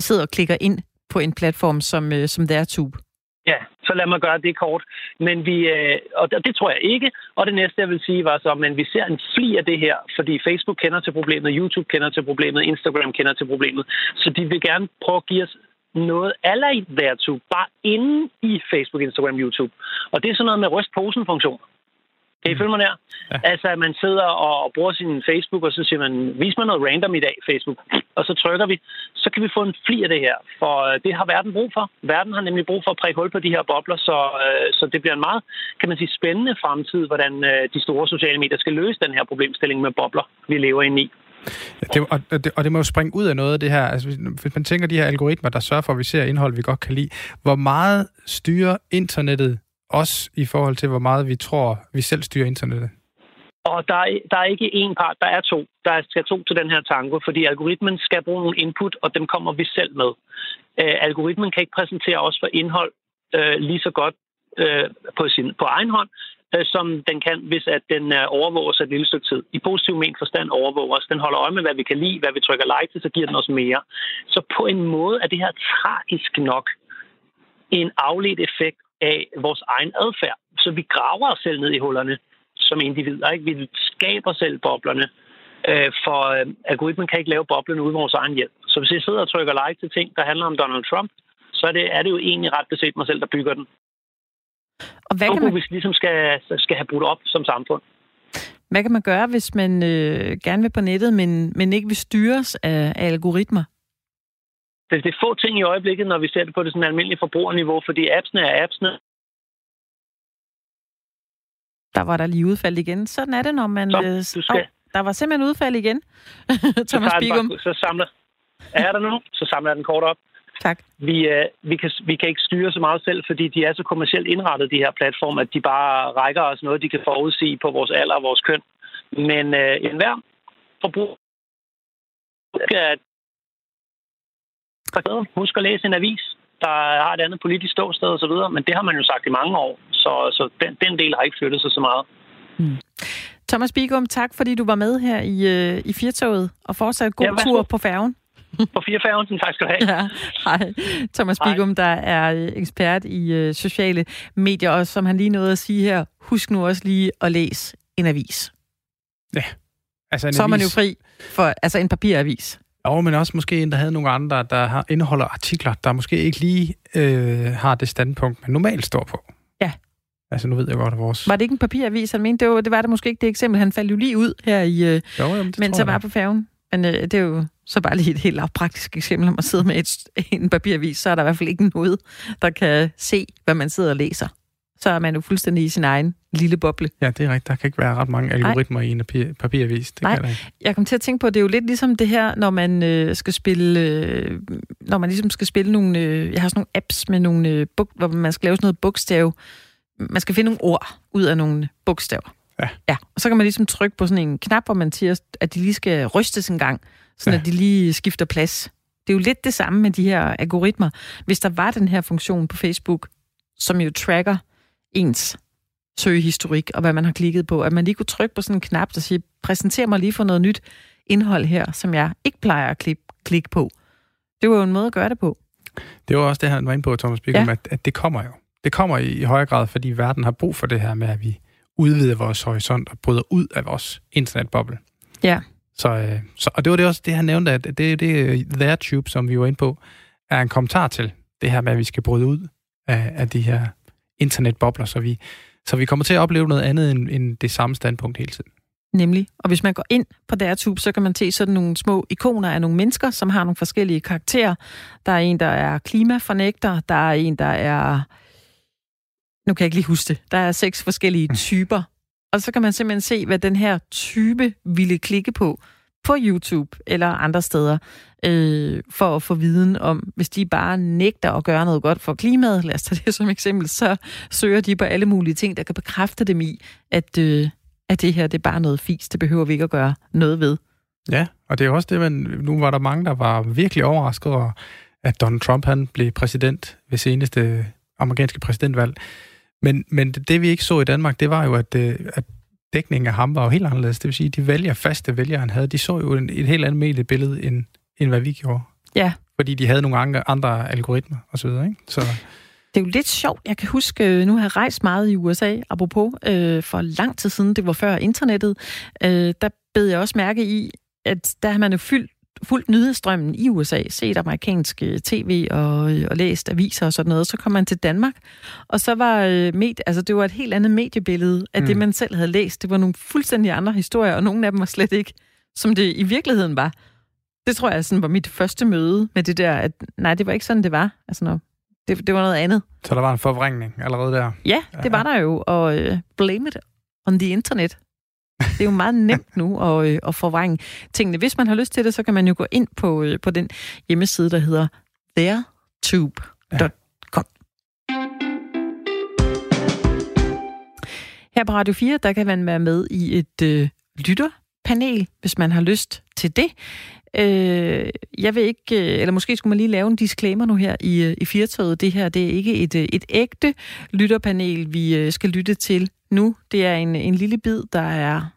sidder og klikker ind på en platform som, uh, som ThereTube. Ja, så lad mig gøre det kort. Men vi, øh, og det tror jeg ikke. Og det næste, jeg vil sige, var så, men vi ser en fli af det her, fordi Facebook kender til problemet, YouTube kender til problemet, Instagram kender til problemet. Så de vil gerne prøve at give os noget aller i bare inde i Facebook, Instagram, YouTube. Og det er sådan noget med rystposen-funktion. Kan I følge mig der? Ja. Altså, at man sidder og bruger sin Facebook, og så siger man, vis mig noget random i dag, Facebook. Og så trykker vi. Så kan vi få en fli af det her, for øh, det har verden brug for. Verden har nemlig brug for at prikke hul på de her bobler, så, øh, så det bliver en meget, kan man sige, spændende fremtid, hvordan øh, de store sociale medier skal løse den her problemstilling med bobler, vi lever ind i. Det, og, det, og det må jo springe ud af noget af det her. Altså, hvis, hvis man tænker de her algoritmer, der sørger for, at vi ser indhold, vi godt kan lide, hvor meget styrer internettet os i forhold til, hvor meget vi tror, vi selv styrer internettet? Og der er, der er ikke én part, der er to. Der skal to til den her tango, fordi algoritmen skal bruge nogle input, og dem kommer vi selv med. Øh, algoritmen kan ikke præsentere os for indhold øh, lige så godt øh, på, sin, på egen hånd, øh, som den kan, hvis at den øh, overvåger sig et lille stykke tid. I positiv men forstand overvåger os. Den holder øje med, hvad vi kan lide, hvad vi trykker like til, så giver den os mere. Så på en måde er det her tragisk nok en afledt effekt af vores egen adfærd. Så vi graver os selv ned i hullerne som individer. Ikke? Vi skaber selv boblerne, øh, for øh, algoritmen kan ikke lave boblerne uden vores egen hjælp. Så hvis jeg sidder og trykker like til ting, der handler om Donald Trump, så er det, er det jo egentlig ret beset mig selv, der bygger den. Og hvad kan man... hvis vi ligesom skal, skal have brudt op som samfund. Hvad kan man gøre, hvis man øh, gerne vil på nettet, men, men ikke vil styres af, af algoritmer? Det, det er få ting i øjeblikket, når vi ser det på det sådan almindelige forbrugerniveau, fordi appsene er appsene. Der var der lige udfald igen. Sådan er det, når man... Så, du skal... oh, der var simpelthen udfald igen. Thomas så Bigum. Bare, så samler... Er der nu? Så samler jeg den kort op. Tak. Vi, øh, vi, kan, vi kan ikke styre så meget selv, fordi de er så kommercielt indrettet, de her platforme, at de bare rækker os noget, de kan forudsige på vores alder og vores køn. Men øh, enhver forbruger skal Husk at læse en avis, der har et andet politisk ståsted osv., men det har man jo sagt i mange år, så, så den, den del har ikke flyttet sig så meget. Mm. Thomas Bigum, tak fordi du var med her i, øh, i Firtoget, og fortsat god ja, tur på færgen. På færgen, tak skal du have. Ja, hej. Thomas hej. Bigum, der er øh, ekspert i øh, sociale medier, og som han lige nåede at sige her, husk nu også lige at læse en avis. Ja. Altså en så er man jo fri for altså en papiravis. Jo, men også måske en, der havde nogle andre, der har, indeholder artikler, der måske ikke lige øh, har det standpunkt, man normalt står på. Ja. Altså, nu ved jeg godt, at vores... Var det ikke en papiravis, han mente? Det var det, var det måske ikke det eksempel. Han faldt jo lige ud her i... Øh, jo, jamen, det mens han var på færgen. Men øh, det er jo så bare lige et helt praktisk eksempel om at sidde med et, en papiravis, så er der i hvert fald ikke noget, der kan se, hvad man sidder og læser så er man jo fuldstændig i sin egen lille boble. Ja, det er rigtigt. Der kan ikke være ret mange algoritmer Nej. i en papiravis. Det Nej, kan jeg, jeg kom til at tænke på, at det er jo lidt ligesom det her, når man øh, skal spille, øh, når man ligesom skal spille nogle, øh, jeg har sådan nogle apps med nogle, øh, buk, hvor man skal lave sådan noget bogstav, man skal finde nogle ord ud af nogle bogstaver. Ja. ja. Og så kan man ligesom trykke på sådan en knap, hvor man siger, at de lige skal rystes en gang, så ja. at de lige skifter plads. Det er jo lidt det samme med de her algoritmer. Hvis der var den her funktion på Facebook, som jo tracker ens søgehistorik og hvad man har klikket på, at man lige kunne trykke på sådan en knap, der siger, præsenter mig lige for noget nyt indhold her, som jeg ikke plejer at klikke på. Det var jo en måde at gøre det på. Det var også det, han var inde på, Thomas Bickham, ja. at, at det kommer jo. Det kommer i, i højere grad, fordi verden har brug for det her med, at vi udvider vores horisont og bryder ud af vores internetboble. Ja. Så, øh, så, og det var det også det, han nævnte, at det, det Their Tube, som vi var inde på, er en kommentar til det her med, at vi skal bryde ud af, af de her internetbobler, så vi, så vi kommer til at opleve noget andet end, end det samme standpunkt hele tiden. Nemlig. Og hvis man går ind på DRTube, så kan man se sådan nogle små ikoner af nogle mennesker, som har nogle forskellige karakterer. Der er en, der er klimafornægter. Der er en, der er... Nu kan jeg ikke lige huske det. Der er seks forskellige mm. typer. Og så kan man simpelthen se, hvad den her type ville klikke på på YouTube eller andre steder, øh, for at få viden om, hvis de bare nægter at gøre noget godt for klimaet, lad os tage det som eksempel, så søger de på alle mulige ting, der kan bekræfte dem i, at, øh, at det her det er bare noget fis, det behøver vi ikke at gøre noget ved. Ja, og det er også det, men nu var der mange, der var virkelig overrasket over, at Donald Trump han blev præsident ved seneste amerikanske præsidentvalg. Men, men det, det, vi ikke så i Danmark, det var jo, at, øh, at dækningen af ham var jo helt anderledes. Det vil sige, de vælger, faste vælgere, han havde, de så jo en, et helt andet mediebillede, end, end hvad vi gjorde. Ja. Fordi de havde nogle andre, andre algoritmer osv., ikke? Så... Det er jo lidt sjovt. Jeg kan huske, øh, nu har jeg rejst meget i USA, apropos, øh, for lang tid siden, det var før internettet, øh, der bed jeg også mærke i, at der har man jo fyldt fuldt nyhedsstrømmen i USA, set amerikansk øh, tv og, øh, og læst aviser og sådan noget. Så kom man til Danmark, og så var øh, med, altså det var et helt andet mediebillede af mm. det, man selv havde læst. Det var nogle fuldstændig andre historier, og nogle af dem var slet ikke, som det i virkeligheden var. Det tror jeg sådan var mit første møde med det der, at nej, det var ikke sådan, det var. Altså, når, det, det var noget andet. Så der var en forvrængning allerede der? Ja, det var der jo, og uh, blame it on the internet. Det er jo meget nemt nu at, øh, at forvrænge tingene. Hvis man har lyst til det, så kan man jo gå ind på, øh, på den hjemmeside, der hedder theretube.com. Her på Radio 4, der kan man være med i et øh, lytterpanel, hvis man har lyst til det. Øh, jeg vil ikke, øh, eller måske skulle man lige lave en disclaimer nu her i, i Firtoget. Det her, det er ikke et, et ægte lytterpanel, vi skal lytte til nu. Det er en, en lille bid, der er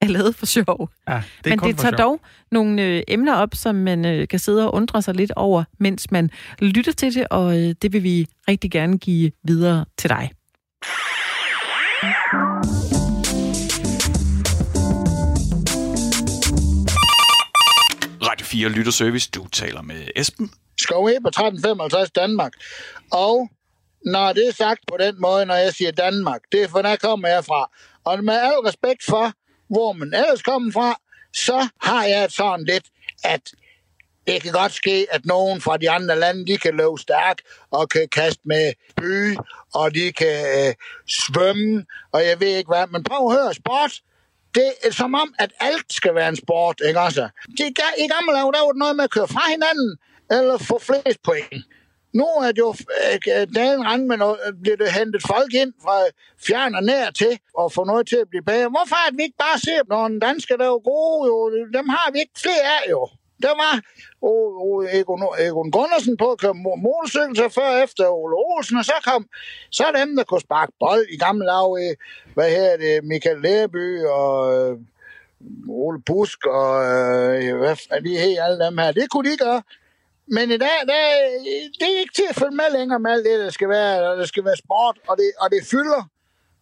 er lavet for sjov. Ja, det Men det tager dog nogle øh, emner op, som man øh, kan sidde og undre sig lidt over, mens man lytter til det, og øh, det vil vi rigtig gerne give videre til dig. Radio 4 Lytterservice, du taler med Esben. Skov på 1355 Danmark. Og når det er sagt på den måde, når jeg siger Danmark, det er for der kommer jeg fra. Og med al respekt for, hvor man ellers kommer fra, så har jeg sådan lidt, at det kan godt ske, at nogen fra de andre lande, de kan løbe stærk og kan kaste med by, og de kan øh, svømme, og jeg ved ikke hvad. Men prøv at høre, sport, det er som om, at alt skal være en sport, ikke også? De, I gamle dage, der var det noget med at køre fra hinanden, eller få flest point. Nu er det jo øh, øh dagen rand, men bliver det hentet folk ind fra fjern og nær til og få noget til at blive bedre. Hvorfor er vi ikke bare ser, når en dansker der er jo gode, jo, dem har vi ikke flere af jo. Der var og, og Egon, Egon Gunnarsen på at køre motorcykel til før efter Ole Olsen, og så kom så er dem, der kunne sparke bold i gamle lav, øh, hvad her det, Michael Lærby og øh, Ole Busk og øh, hvad er de her, alle dem her. Det kunne de gøre. Men i dag, der, det er ikke til at følge med længere med alt det, der skal være, der skal være sport, og det, og det fylder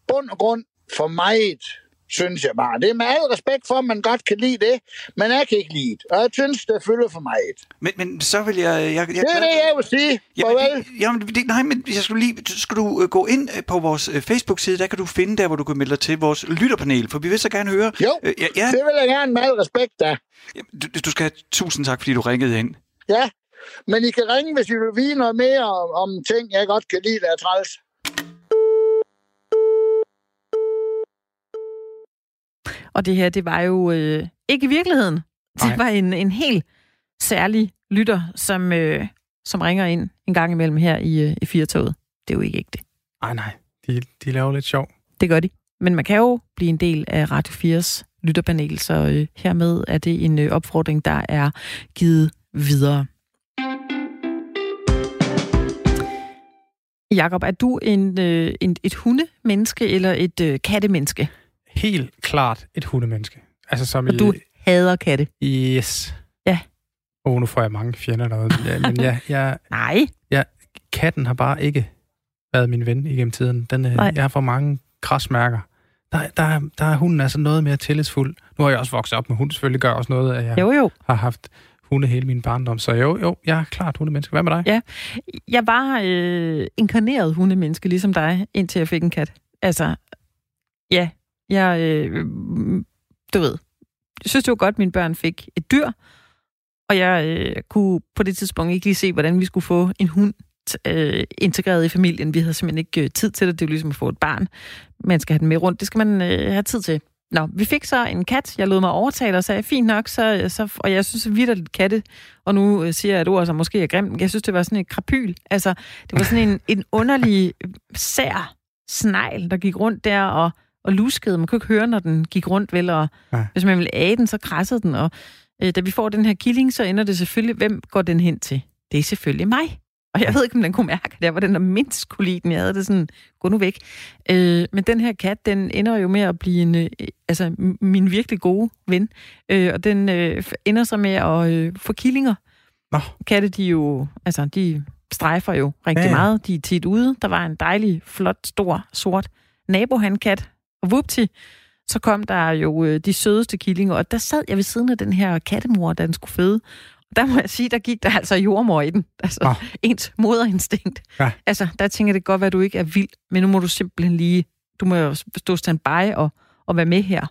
bund og grund for meget, synes jeg bare. Det er med al respekt for, at man godt kan lide det, men jeg kan ikke lide det, og jeg synes, det fylder for meget. Men, men så vil jeg... jeg, jeg det er det, jeg vil sige. Jamen, jamen, det, nej, men jeg skulle lige, skal du øh, gå ind øh, på vores øh, Facebook-side, der kan du finde der, hvor du kan melde dig til vores lytterpanel, for vi vil så gerne høre... Jo, øh, ja, ja. det vil jeg gerne med al respekt da. Du, du skal have tusind tak, fordi du ringede ind. Ja, men I kan ringe, hvis I vil vide noget mere om, om ting, jeg godt kan lide, der er træls. Og det her, det var jo øh, ikke i virkeligheden. Det Nej. var en, en helt særlig lytter, som, øh, som ringer ind en gang imellem her i, øh, i Firtoget. Det er jo ikke ægte. Nej, nej. De, de laver lidt sjov. Det gør de. Men man kan jo blive en del af Radio 4's lytterpanel, så øh, hermed er det en øh, opfordring, der er givet videre. Jakob, er du en, øh, en, et hundemenneske eller et øh, kattemenneske? Helt klart et hundemenneske. Altså som Og i... du hader katte? Yes. Ja. Åh, oh, nu får jeg mange fjender derude. Ja, men jeg, jeg, Nej. katten har bare ikke været min ven igennem tiden. Den, øh, jeg har for mange krasmærker. Der, der, der er hunden altså noget mere tillidsfuld. Nu har jeg også vokset op med hund. Selvfølgelig gør også noget, at jeg Jo, jo. har haft hunde hele min barndom. Så jo, jo, jeg er klart hundemenneske. Hvad med dig? Ja. Jeg var øh, inkarneret hundemenneske, ligesom dig, indtil jeg fik en kat. Altså, ja, jeg, øh, mm, du ved, jeg synes, det var godt, at mine børn fik et dyr, og jeg øh, kunne på det tidspunkt ikke lige se, hvordan vi skulle få en hund øh, integreret i familien. Vi havde simpelthen ikke øh, tid til det. Det er jo ligesom at få et barn. Man skal have den med rundt. Det skal man øh, have tid til. Nå, vi fik så en kat. Jeg lod mig overtale og sagde, fint nok, så, så, og jeg synes vildt katte, og nu øh, siger jeg et ord, som måske er grimt, men jeg synes, det var sådan et krapyl. Altså, det var sådan en, en underlig, sær snegl, der gik rundt der og, og luskede. Man kunne ikke høre, når den gik rundt, vel, og Nej. hvis man ville æde den, så krassede den, og øh, da vi får den her killing, så ender det selvfølgelig, hvem går den hen til? Det er selvfølgelig mig. Og jeg ved ikke, om den kunne mærke, at jeg var den, der mindst kunne lide den. Jeg havde det sådan, gå nu væk. Øh, men den her kat, den ender jo med at blive en, øh, altså, min virkelig gode ven. Øh, og den øh, ender så med at øh, få killinger. Nå. Katte, de jo, altså, de strejfer jo rigtig Ja, ja, ja. meget. De er tit ude. Der var en dejlig, flot, stor, sort nabohandkat. Og vupti, så kom der jo øh, de sødeste killinger, og der sad jeg ved siden af den her kattemor, da den skulle føde. Der må jeg sige, der gik der altså jordmor i den. Altså, Nå. ens moderinstinkt. Ja. Altså, der tænker det godt at du ikke er vild, men nu må du simpelthen lige, du må jo stå standby og, og være med her,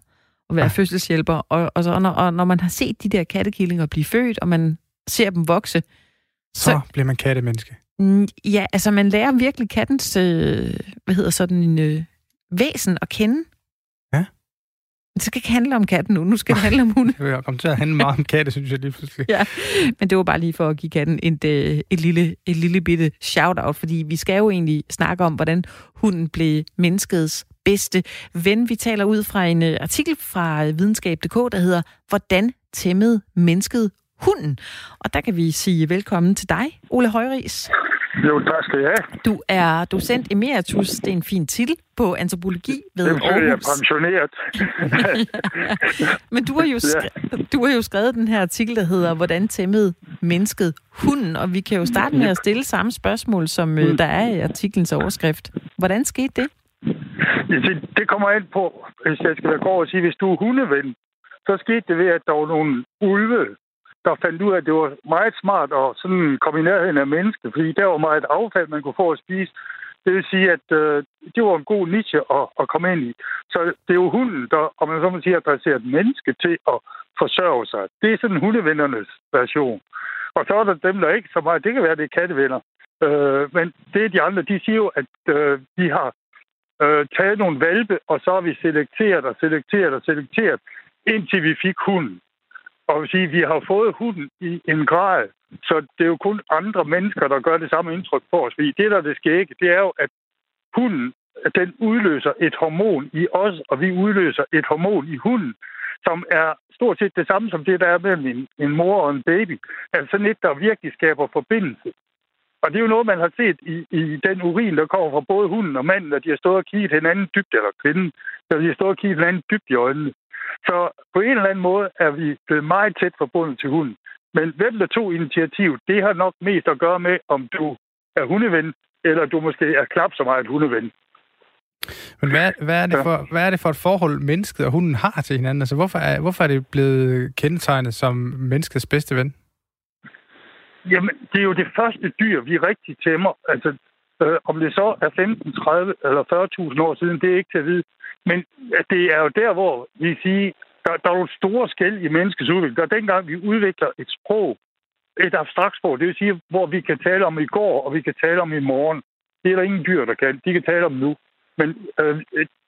og være Ja. ja. fødselshjælper. Og, og, så, og, når, og når man har set de der kattekillinger blive født, og man ser dem vokse, Så, Så- bliver man kattemenneske. mm, ja, altså man lærer virkelig kattens, øh, hvad hedder sådan en øh, væsen at kende. Det skal ikke handle om katten nu, nu skal det handle om hunden. Det vil komme til at handle meget om katte, synes jeg lige pludselig. Ja, men det var bare lige for at give katten et, øh, et, lille, et lille bitte shout-out, fordi vi skal jo egentlig snakke om, hvordan hunden blev menneskets bedste ven. Vi taler ud fra en øh, artikel fra øh, videnskab.dk, der hedder Hvordan tæmmede mennesket hunden? Og der kan vi sige velkommen til dig, Ole Højris. Jo, tak skal jeg have. Du er docent emeritus, det er en fin titel, på antropologi ved Det betyder, at jeg er Aarhus. pensioneret. Men du har, jo skrevet, du har jo skrevet den her artikel, der hedder Hvordan tæmmede mennesket hunden? Og vi kan jo starte med at stille samme spørgsmål, som øh, der er i artiklens overskrift. Hvordan skete det? Ja, det, det kommer an på, hvis jeg skal god og sige, hvis du er hundeven, så skete det ved, at der var nogle ulve, der fandt ud af, at det var meget smart at sådan komme i nærheden af mennesker, fordi der var meget affald, man kunne få at spise. Det vil sige, at øh, det var en god niche at, at komme ind i. Så det er jo hunden, der, om man så må sige, adresserer et menneske til at forsørge sig. Det er sådan hundevennernes version. Og så er der dem, der ikke så meget. Det kan være, det er kattevenner. Øh, men det er de andre, de siger jo, at øh, vi har øh, taget nogle valpe, og så har vi selekteret og selekteret og selekteret, indtil vi fik hunden. Og vil sige, vi har fået hunden i en grad, så det er jo kun andre mennesker, der gør det samme indtryk på os. Fordi det, der det sker ikke, det er jo, at hunden, den udløser et hormon i os, og vi udløser et hormon i hunden, som er stort set det samme som det, der er mellem en, en mor og en baby. Altså sådan et, der virkelig skaber forbindelse. Og det er jo noget, man har set i, i den urin, der kommer fra både hunden og manden, når de har stået og kigget hinanden dybt, eller kvinden, når de har stået og kigget hinanden dybt i øjnene. Så på en eller anden måde er vi blevet meget tæt forbundet til hunden. Men hvem der tog initiativ, det har nok mest at gøre med, om du er hundeven, eller du måske er knap så meget hundeven. Men hvad, hvad, er det for, hvad er det for et forhold, mennesket og hunden har til hinanden? Altså, hvorfor er, hvorfor er det blevet kendetegnet som menneskets bedste ven? Jamen, det er jo det første dyr, vi rigtig tæmmer. Altså, øh, om det så er 15, 30 eller 40.000 år siden, det er ikke til at vide. Men det er jo der, hvor vi siger, der, der er nogle store skæld i menneskets udvikling. Der er dengang, vi udvikler et sprog, et abstrakt sprog, det vil sige, hvor vi kan tale om i går, og vi kan tale om i morgen. Det er der ingen dyr, der kan. De kan tale om nu. Men øh,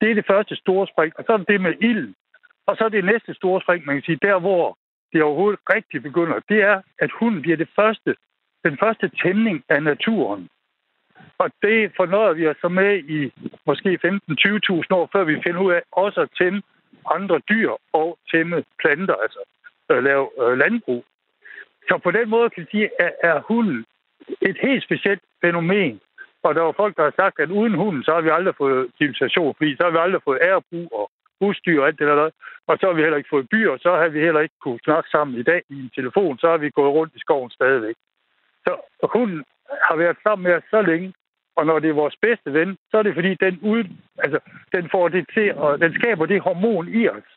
det er det første store spring. Og så er det det med ild. Og så er det næste store spring, man kan sige, der hvor det overhovedet rigtigt begynder, det er, at hunden bliver det første, den første tæmning af naturen. Og det fornøjer vi os så med i måske 15-20.000 år, før vi finder ud af også at tænde andre dyr og tæmme planter, altså øh, lave øh, landbrug. Så på den måde kan vi sige, at er hunden et helt specielt fænomen. Og der var folk, der har sagt, at uden hunden, så har vi aldrig fået civilisation, fordi så har vi aldrig fået ærebrug og husdyr og alt det der. Og så har vi heller ikke fået byer, og så har vi heller ikke kunne snakke sammen i dag i en telefon. Så har vi gået rundt i skoven stadigvæk. Så hunden har været sammen med os så længe, og når det er vores bedste ven, så er det fordi, den, ud, altså, den får det til, og den skaber det hormon i os,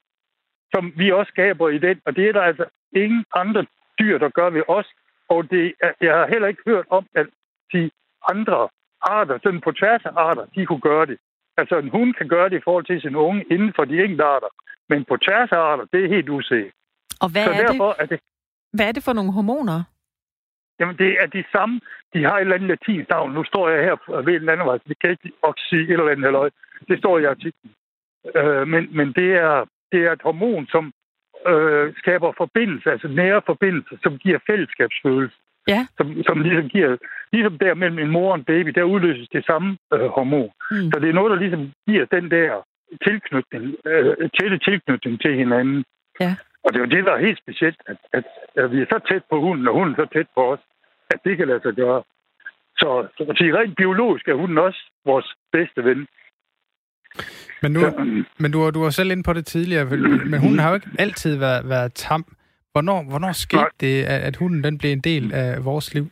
som vi også skaber i den. Og det er der altså ingen andre dyr, der gør ved os. Og det, jeg har heller ikke hørt om, at de andre arter, sådan på tværs af arter, de kunne gøre det. Altså en hund kan gøre det i forhold til sin unge inden for de enkelte arter. Men på tværs af arter, det er helt usikkert. Og hvad, Så er, derfor, det? Er det, hvad er det for nogle hormoner? Jamen, det er de samme. De har et eller andet latinsk navn. Nu står jeg her ved en anden vej. Det kan ikke oxy et eller andet halløj. Det står i artiklen. Øh, men, men det er, det er et hormon, som øh, skaber forbindelse, altså nære forbindelser, som giver fællesskabsfølelse. Ja. Som, som ligesom giver, ligesom der mellem en mor og en baby, der udløses det samme øh, hormon. Mm. Så det er noget, der ligesom giver den der tilknytning, øh, tætte tilknytning til hinanden. Ja. Og det er jo det, der er helt specielt, at, at, at vi er så tæt på hunden, og hunden er så tæt på os, at det kan lade sig gøre. Så, så at sige, rent biologisk er hunden også vores bedste ven. Men, nu, så, men du, du var selv inde på det tidligere, men hunden har jo ikke altid været, været tam. Hvornår, hvornår skete nej. det, at hunden den blev en del af vores liv?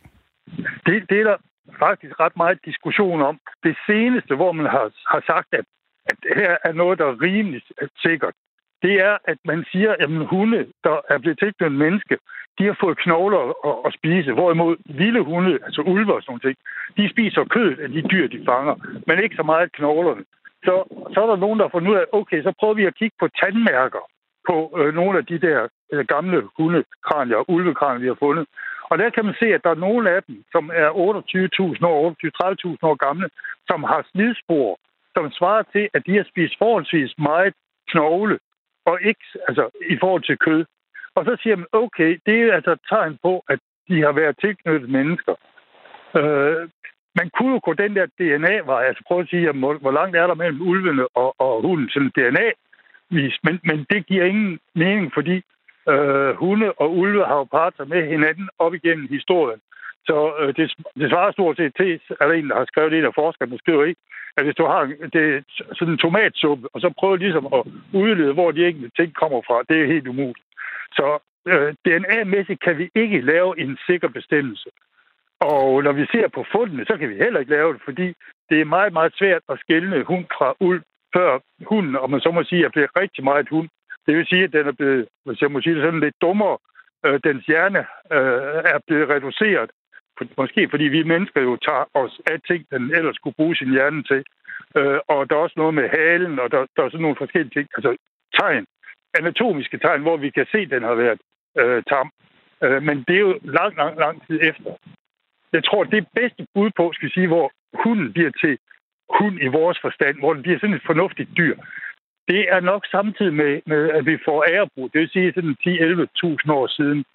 Det, det er der faktisk ret meget diskussion om. Det seneste, hvor man har, har sagt, at, at her er noget, der er rimeligt sikkert, det er, at man siger, at hunde, der er blevet tilknyttet menneske, de har fået knogler at, at spise, hvorimod vilde hunde, altså ulver og sådan noget, de spiser kød af de dyr, de fanger, men ikke så meget knoglerne. Så, så er der nogen, der har fundet ud af, okay, så prøver vi at kigge på tandmærker på øh, nogle af de der øh, gamle hundekranier, ulvekranier, vi har fundet. Og der kan man se, at der er nogle af dem, som er 28.000 år, 28-30.000 år gamle, som har slidspor, som svarer til, at de har spist forholdsvis meget knogle og ikke altså, i forhold til kød. Og så siger man, okay, det er altså et tegn på, at de har været tilknyttet mennesker. Øh, man kunne jo gå den der DNA-vej, altså prøve at sige, jamen, hvor langt er der mellem ulvene og, og hunden, sådan DNA-vis. Men, men det giver ingen mening, fordi øh, hunde og ulve har jo parter med hinanden op igennem historien. Så øh, det, det svarer stort set til, at der en, der har skrevet det, en af forskerne skriver ikke, at hvis du har det, sådan en tomatsuppe, og så prøver ligesom at udlede, hvor de enkelte ting kommer fra, det er helt umuligt. Så øh, DNA-mæssigt kan vi ikke lave en sikker bestemmelse. Og når vi ser på fundene, så kan vi heller ikke lave det, fordi det er meget, meget svært at skille hund fra ulv, før hunden, og man så må sige, er blevet rigtig meget hund. Det vil sige, at den er blevet, hvis jeg må sige det sådan, lidt dummere. Øh, dens hjerne øh, er blevet reduceret Måske fordi vi mennesker jo tager os af ting, den ellers skulle bruge sin hjerne til. Øh, og der er også noget med halen, og der, der er sådan nogle forskellige ting. Altså tegn, anatomiske tegn, hvor vi kan se, at den har været øh, tam. Øh, men det er jo lang, lang, lang tid efter. Jeg tror, det bedste bud på, skal sige, hvor hunden bliver til hund i vores forstand, hvor den bliver sådan et fornuftigt dyr, det er nok samtidig med, med at vi får ærebrug. Det vil sige sådan 10-11.000 år siden.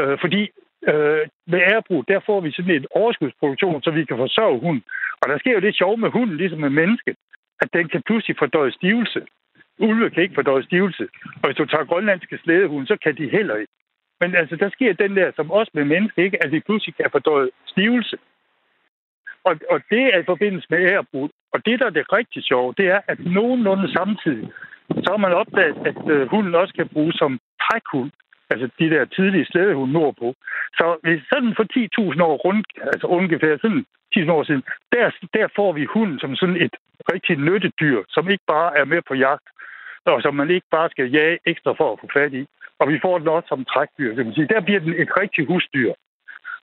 Øh, fordi Øh, med ærebrug, der får vi sådan en overskudsproduktion, så vi kan forsørge hunden. Og der sker jo det sjove med hunden, ligesom med mennesket, at den kan pludselig fordøje stivelse. Ulve kan ikke fordøje stivelse. Og hvis du tager grønlandske slædehunde, så kan de heller ikke. Men altså, der sker den der, som også med mennesker, ikke, at vi pludselig kan fordøje stivelse. Og, og det er i forbindelse med ærebrud. Og det, der er det rigtig sjove, det er, at nogenlunde samtidig, så har man opdaget, at øh, hunden også kan bruges som trækhund altså de der tidlige slædehunde nordpå. Så hvis sådan for 10.000 år rundt, altså ungefær sådan 10.000 år siden, der, der får vi hunden som sådan et rigtig nyttedyr, som ikke bare er med på jagt, og som man ikke bare skal jage ekstra for at få fat i. Og vi får den også som trækdyr, det vil sige. Der bliver den et rigtig husdyr.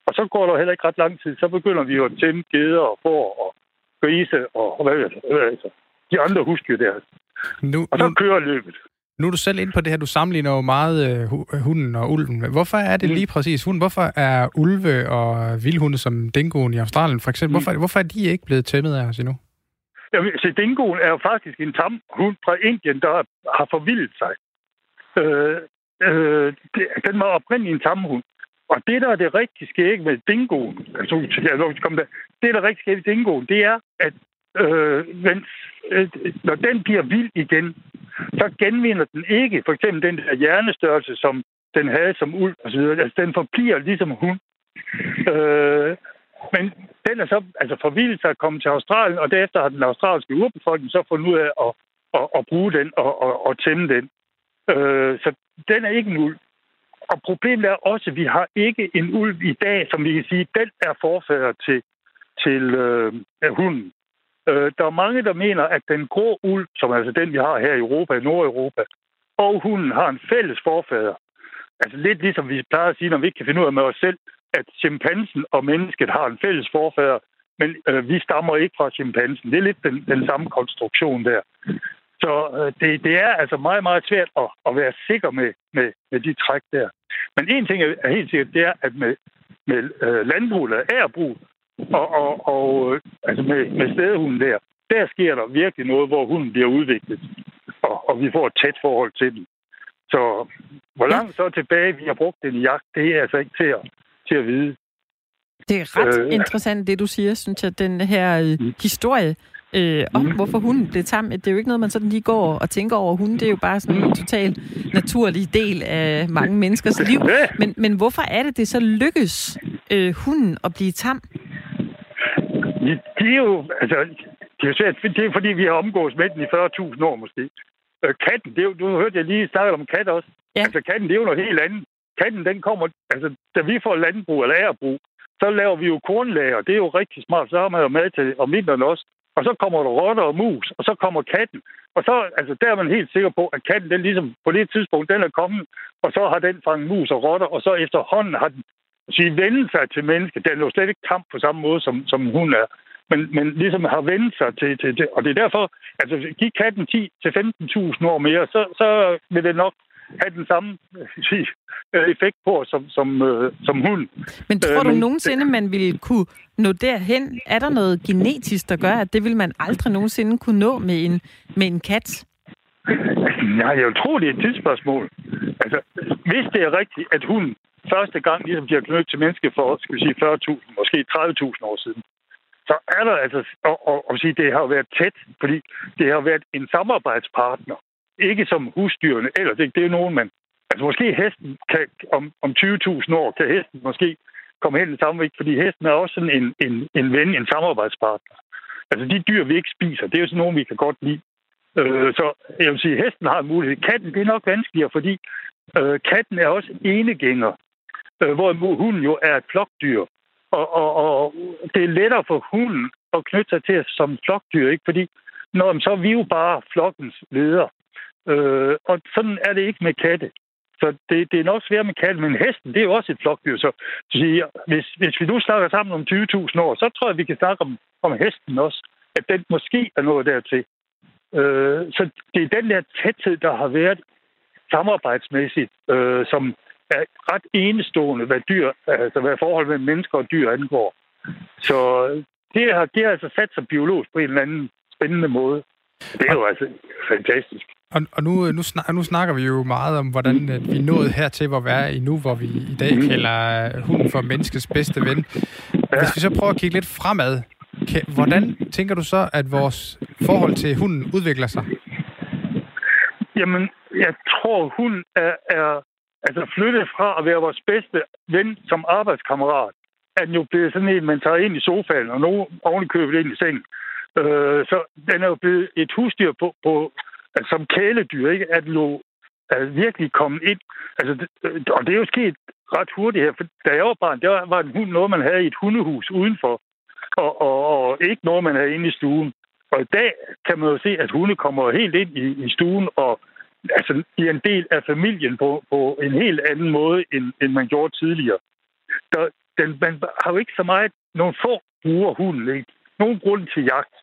Og så går der heller ikke ret lang tid, så begynder vi jo at tæmme geder og får og grise og hvad jeg, altså, de andre husdyr der. Nu, og så nu, kører løbet. Nu er du selv ind på det her, du sammenligner jo meget uh, hunden og ulven. Hvorfor er det mm. lige præcis hunden? Hvorfor er ulve og vildhunde som dingoen i Australien for eksempel, mm. hvorfor, hvorfor er de ikke blevet tæmmet af os endnu? Ja, så dingoen er jo faktisk en tam hund fra Indien, der har forvildet sig. Øh, øh, den var oprindeligt en tamhund. Og det, der er det rigtig skægge med dingoen, altså, jeg komme der, det, der er rigtig skægge med dingoen, det er, at øh, men øh, når den bliver vild igen, så genvinder den ikke for eksempel den der hjernestørrelse, som den havde som uld og så videre. Altså, den forbliver ligesom hun. Øh, men den er så altså forvildet sig at komme til Australien, og derefter har den australske urbefolkning så fundet ud af at, at, at bruge den og, og, og tæmme den. Øh, så den er ikke en ulv. Og problemet er også, at vi har ikke en ulv i dag, som vi kan sige, den er forfader til, til øh, hunden. Øh, der er mange, der mener, at den grå ulv, som er altså den, vi har her i Europa, i Nordeuropa, og hunden har en fælles forfader. Altså lidt ligesom vi plejer at sige, når vi ikke kan finde ud af med os selv, at chimpansen og mennesket har en fælles forfader, men øh, vi stammer ikke fra chimpansen. Det er lidt den, den samme konstruktion der. Så øh, det, det er altså meget, meget svært at, at være sikker med, med, med de træk der. Men en ting er helt sikkert, det er, at med, med øh, landbrug eller ærbrug, og, og, og øh, altså med, med stedehunden der, der sker der virkelig noget, hvor hunden bliver udviklet, og, og vi får et tæt forhold til den. Så hvor langt så tilbage vi har brugt den i jagt, det er altså ikke til at, til at vide. Det er ret øh, interessant, det du siger, synes jeg, den her øh, mm. historie øh, om, mm. hvorfor hunden blev tam. Det er jo ikke noget, man sådan lige går og tænker over. Hunden, det er jo bare sådan en total naturlig del af mange menneskers liv. Men, men hvorfor er det, det så lykkes øh, hunden at blive tam? Det er jo, altså, det er, svært, det er fordi, vi har omgået med den i 40.000 år måske. Øh, katten, det er jo, du hørte jeg lige snakke om kat også. Ja. Altså katten, det er jo noget helt andet. Katten, den kommer, altså da vi får landbrug eller ærebrug, så laver vi jo kornlager. Det er jo rigtig smart. Så har man jo mad til om vinteren også. Og så kommer der rotter og mus, og så kommer katten. Og så, altså, der er man helt sikker på, at katten, den ligesom på det tidspunkt, den er kommet, og så har den fanget mus og rotter, og så efterhånden har den sige, vendt sig til mennesket. Den er jo slet ikke kamp på samme måde, som, som hun er. Men, men ligesom har vendt sig til, til, til, og det er derfor, altså giv katten 10-15.000 år mere, så, så vil det nok have den samme sige, øh, effekt på som, som, øh, som hund. Men tror du øh, men, nogensinde, man ville kunne nå derhen? Er der noget genetisk, der gør, at det vil man aldrig nogensinde kunne nå med en, med en kat? Nej, jeg tror, det er et tidsspørgsmål. Altså, hvis det er rigtigt, at hunden første gang ligesom bliver knyttet til menneske for, skal vi sige, 40.000, måske 30.000 år siden, så er der altså, og, og, og sige, det har været tæt, fordi det har været en samarbejdspartner. Ikke som husdyrene, eller det, det er nogen, man... Altså måske hesten kan, om, om 20.000 år, kan hesten måske komme hen i samme vægt, fordi hesten er også sådan en, en, en ven, en samarbejdspartner. Altså de dyr, vi ikke spiser, det er jo sådan nogle, vi kan godt lide. Øh, så jeg vil sige, hesten har en mulighed. Katten, det er nok vanskeligere, fordi øh, katten er også enegænger, øh, hvor hunden jo er et flokdyr. Og, og, og det er lettere for hunden at knytte sig til som flokdyr, ikke? Fordi når, så er vi jo bare flokkens leder. Øh, og sådan er det ikke med katte. Så det, det er nok svært med katte, men hesten, det er jo også et flokdyr. Så, så hvis, hvis vi nu snakker sammen om 20.000 år, så tror jeg, vi kan snakke om, om hesten også. At den måske er noget dertil. Øh, så det er den der tæthed, der har været samarbejdsmæssigt, øh, som er ret enestående, hvad dyr, altså hvad forhold mellem mennesker og dyr angår. Så det har, det har altså sat sig biologisk på en eller anden spændende måde. Det er jo altså fantastisk. Og, og nu, nu, snak, nu snakker vi jo meget om, hvordan at vi er nået hertil, hvor vi er i nu, hvor vi i dag mm. kalder hunden for menneskets bedste ven. Hvis vi så prøver at kigge lidt fremad, hvordan tænker du så, at vores forhold til hunden udvikler sig? Jamen, jeg tror, hun er, er altså flytte fra at være vores bedste ven som arbejdskammerat, er den jo blevet sådan en, man tager ind i sofaen, og nogen ovenikøbet ind i sengen. Øh, så den er jo blevet et husdyr på, på altså, som kæledyr, ikke? At jo er virkelig kommet ind. Altså, øh, og det er jo sket ret hurtigt her, for da jeg var barn, der var en hund noget, man havde i et hundehus udenfor, og, og, og ikke noget, man havde inde i stuen. Og i dag kan man jo se, at hunde kommer helt ind i, i stuen og altså, i en del af familien på, på en helt anden måde, end, end man gjorde tidligere. Der, den, man har jo ikke så meget... Nogle få bruger hunden, ikke? Nogen grund til jagt,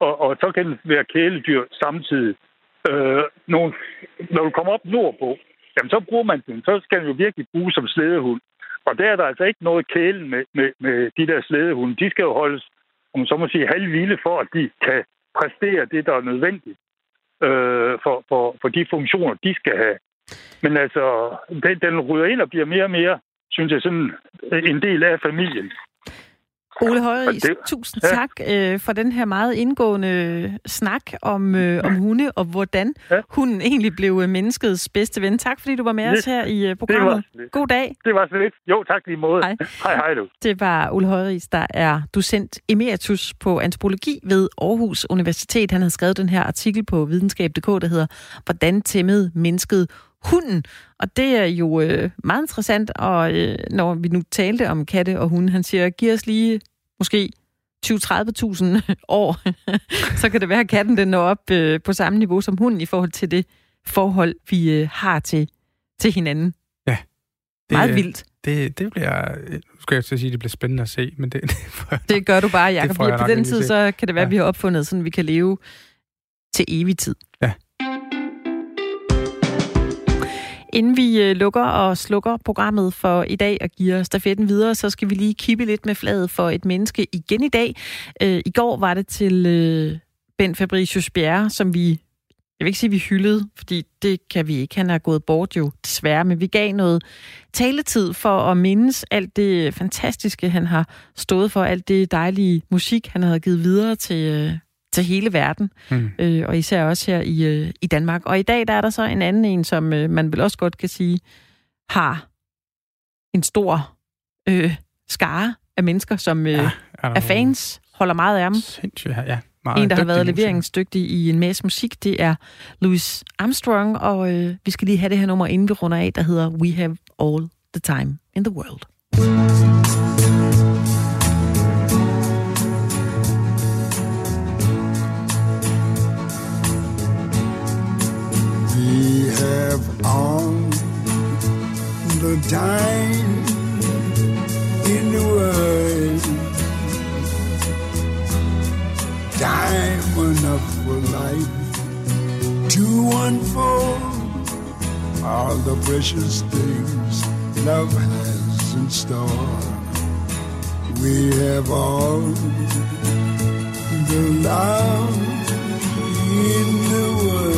og, og så kan den være kæledyr samtidig. Øh, nogle, når du kommer op nordpå, jamen så bruger man den. Så skal den jo virkelig bruge som slædehund. Og der er der altså ikke noget kælen med, med, med de der slædehunde. De skal jo holdes, om så må sige, halvvilde for, at de kan præstere det, der er nødvendigt øh, for, for, for de funktioner, de skal have. Men altså, den, den ryger ind og bliver mere og mere synes jeg, sådan en del af familien. Ole Højris, det- tusind Ja. tak øh, for den her meget indgående snak om, øh, om hunde, og hvordan Ja. hunden egentlig blev øh, menneskets bedste ven. Tak fordi du var med Ja. os her i øh, programmet. var, God dag. det var så lidt. Jo, tak lige måde. Hej. Hej, hej du. Det var Ole Højris, der er docent emeritus på antropologi ved Aarhus Universitet. Han havde skrevet den her artikel på videnskab.dk, der hedder Hvordan tæmmede mennesket hunden? Og det er jo øh, meget interessant, og øh, når vi nu talte om katte og hunde, han siger, giv os lige måske 20-30.000 år, så kan det være, at katten den når op øh, på samme niveau som hunden i forhold til det forhold, vi øh, har til, til hinanden. Det, Meget vildt. Det, det bliver... Nu skal jeg til at sige, det bliver spændende at se, men det... det jeg Det gør du bare, Jacob. får jeg På den tid, så kan det være, at Ja. vi har opfundet, sådan vi kan leve til evig tid. Ja. Inden vi øh, lukker og slukker programmet for i dag og giver stafetten videre, så skal vi lige kippe lidt med flaget for et menneske igen i dag. Øh, I går var det til øh, Ben Fabricius Bjerre, som vi, jeg vil ikke sige, vi hyldede, fordi det kan vi ikke. Han er gået bort jo, desværre, men vi gav noget taletid for at mindes alt det fantastiske, han har stået for, alt det dejlige musik, han har givet videre til, øh, til hele verden, Mm. øh, og især også her i, øh, i Danmark. Og i dag der er der så en anden en, som øh, man vel også godt kan sige, har en stor øh, skare af mennesker, som øh, ja, er, er fans, holder meget af ham. Sindssygt, ja. Meget En, der har været leveringsdygtig i en masse musik, det er Louis Armstrong, og øh, vi skal lige have det her nummer, inden vi runder af, der hedder We Have All the Time in the World. Have all the time in the world. Time enough for life to unfold all the precious things love has in store. We have all the love in the world.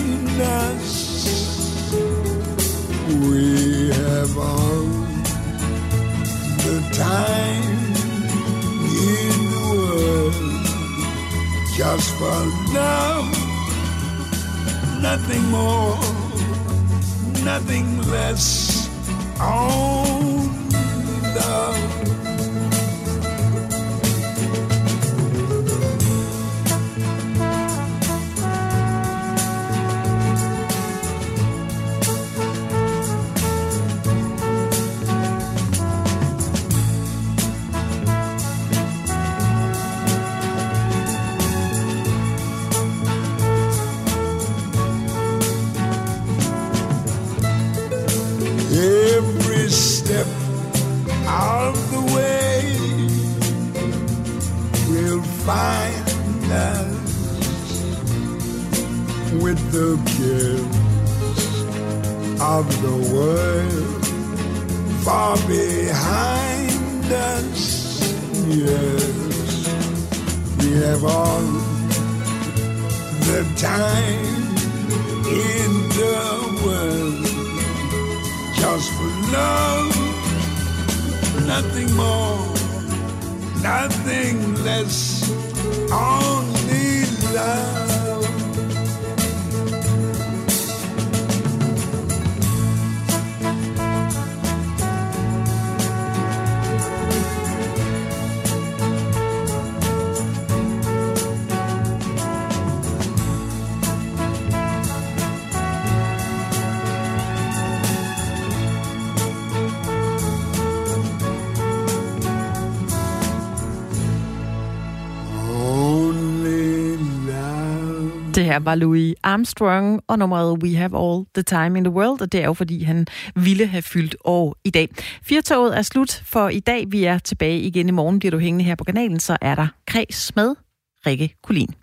us. We have all the time in the world just for love, nothing more, nothing less. Only love. Her var Louis Armstrong og nummeret We Have All the Time in the World, og det er jo fordi, han ville have fyldt år i dag. Firtoget er slut for i dag. Vi er tilbage igen i morgen. Bliver du hængende her på kanalen, så er der kreds med Rikke Kulin.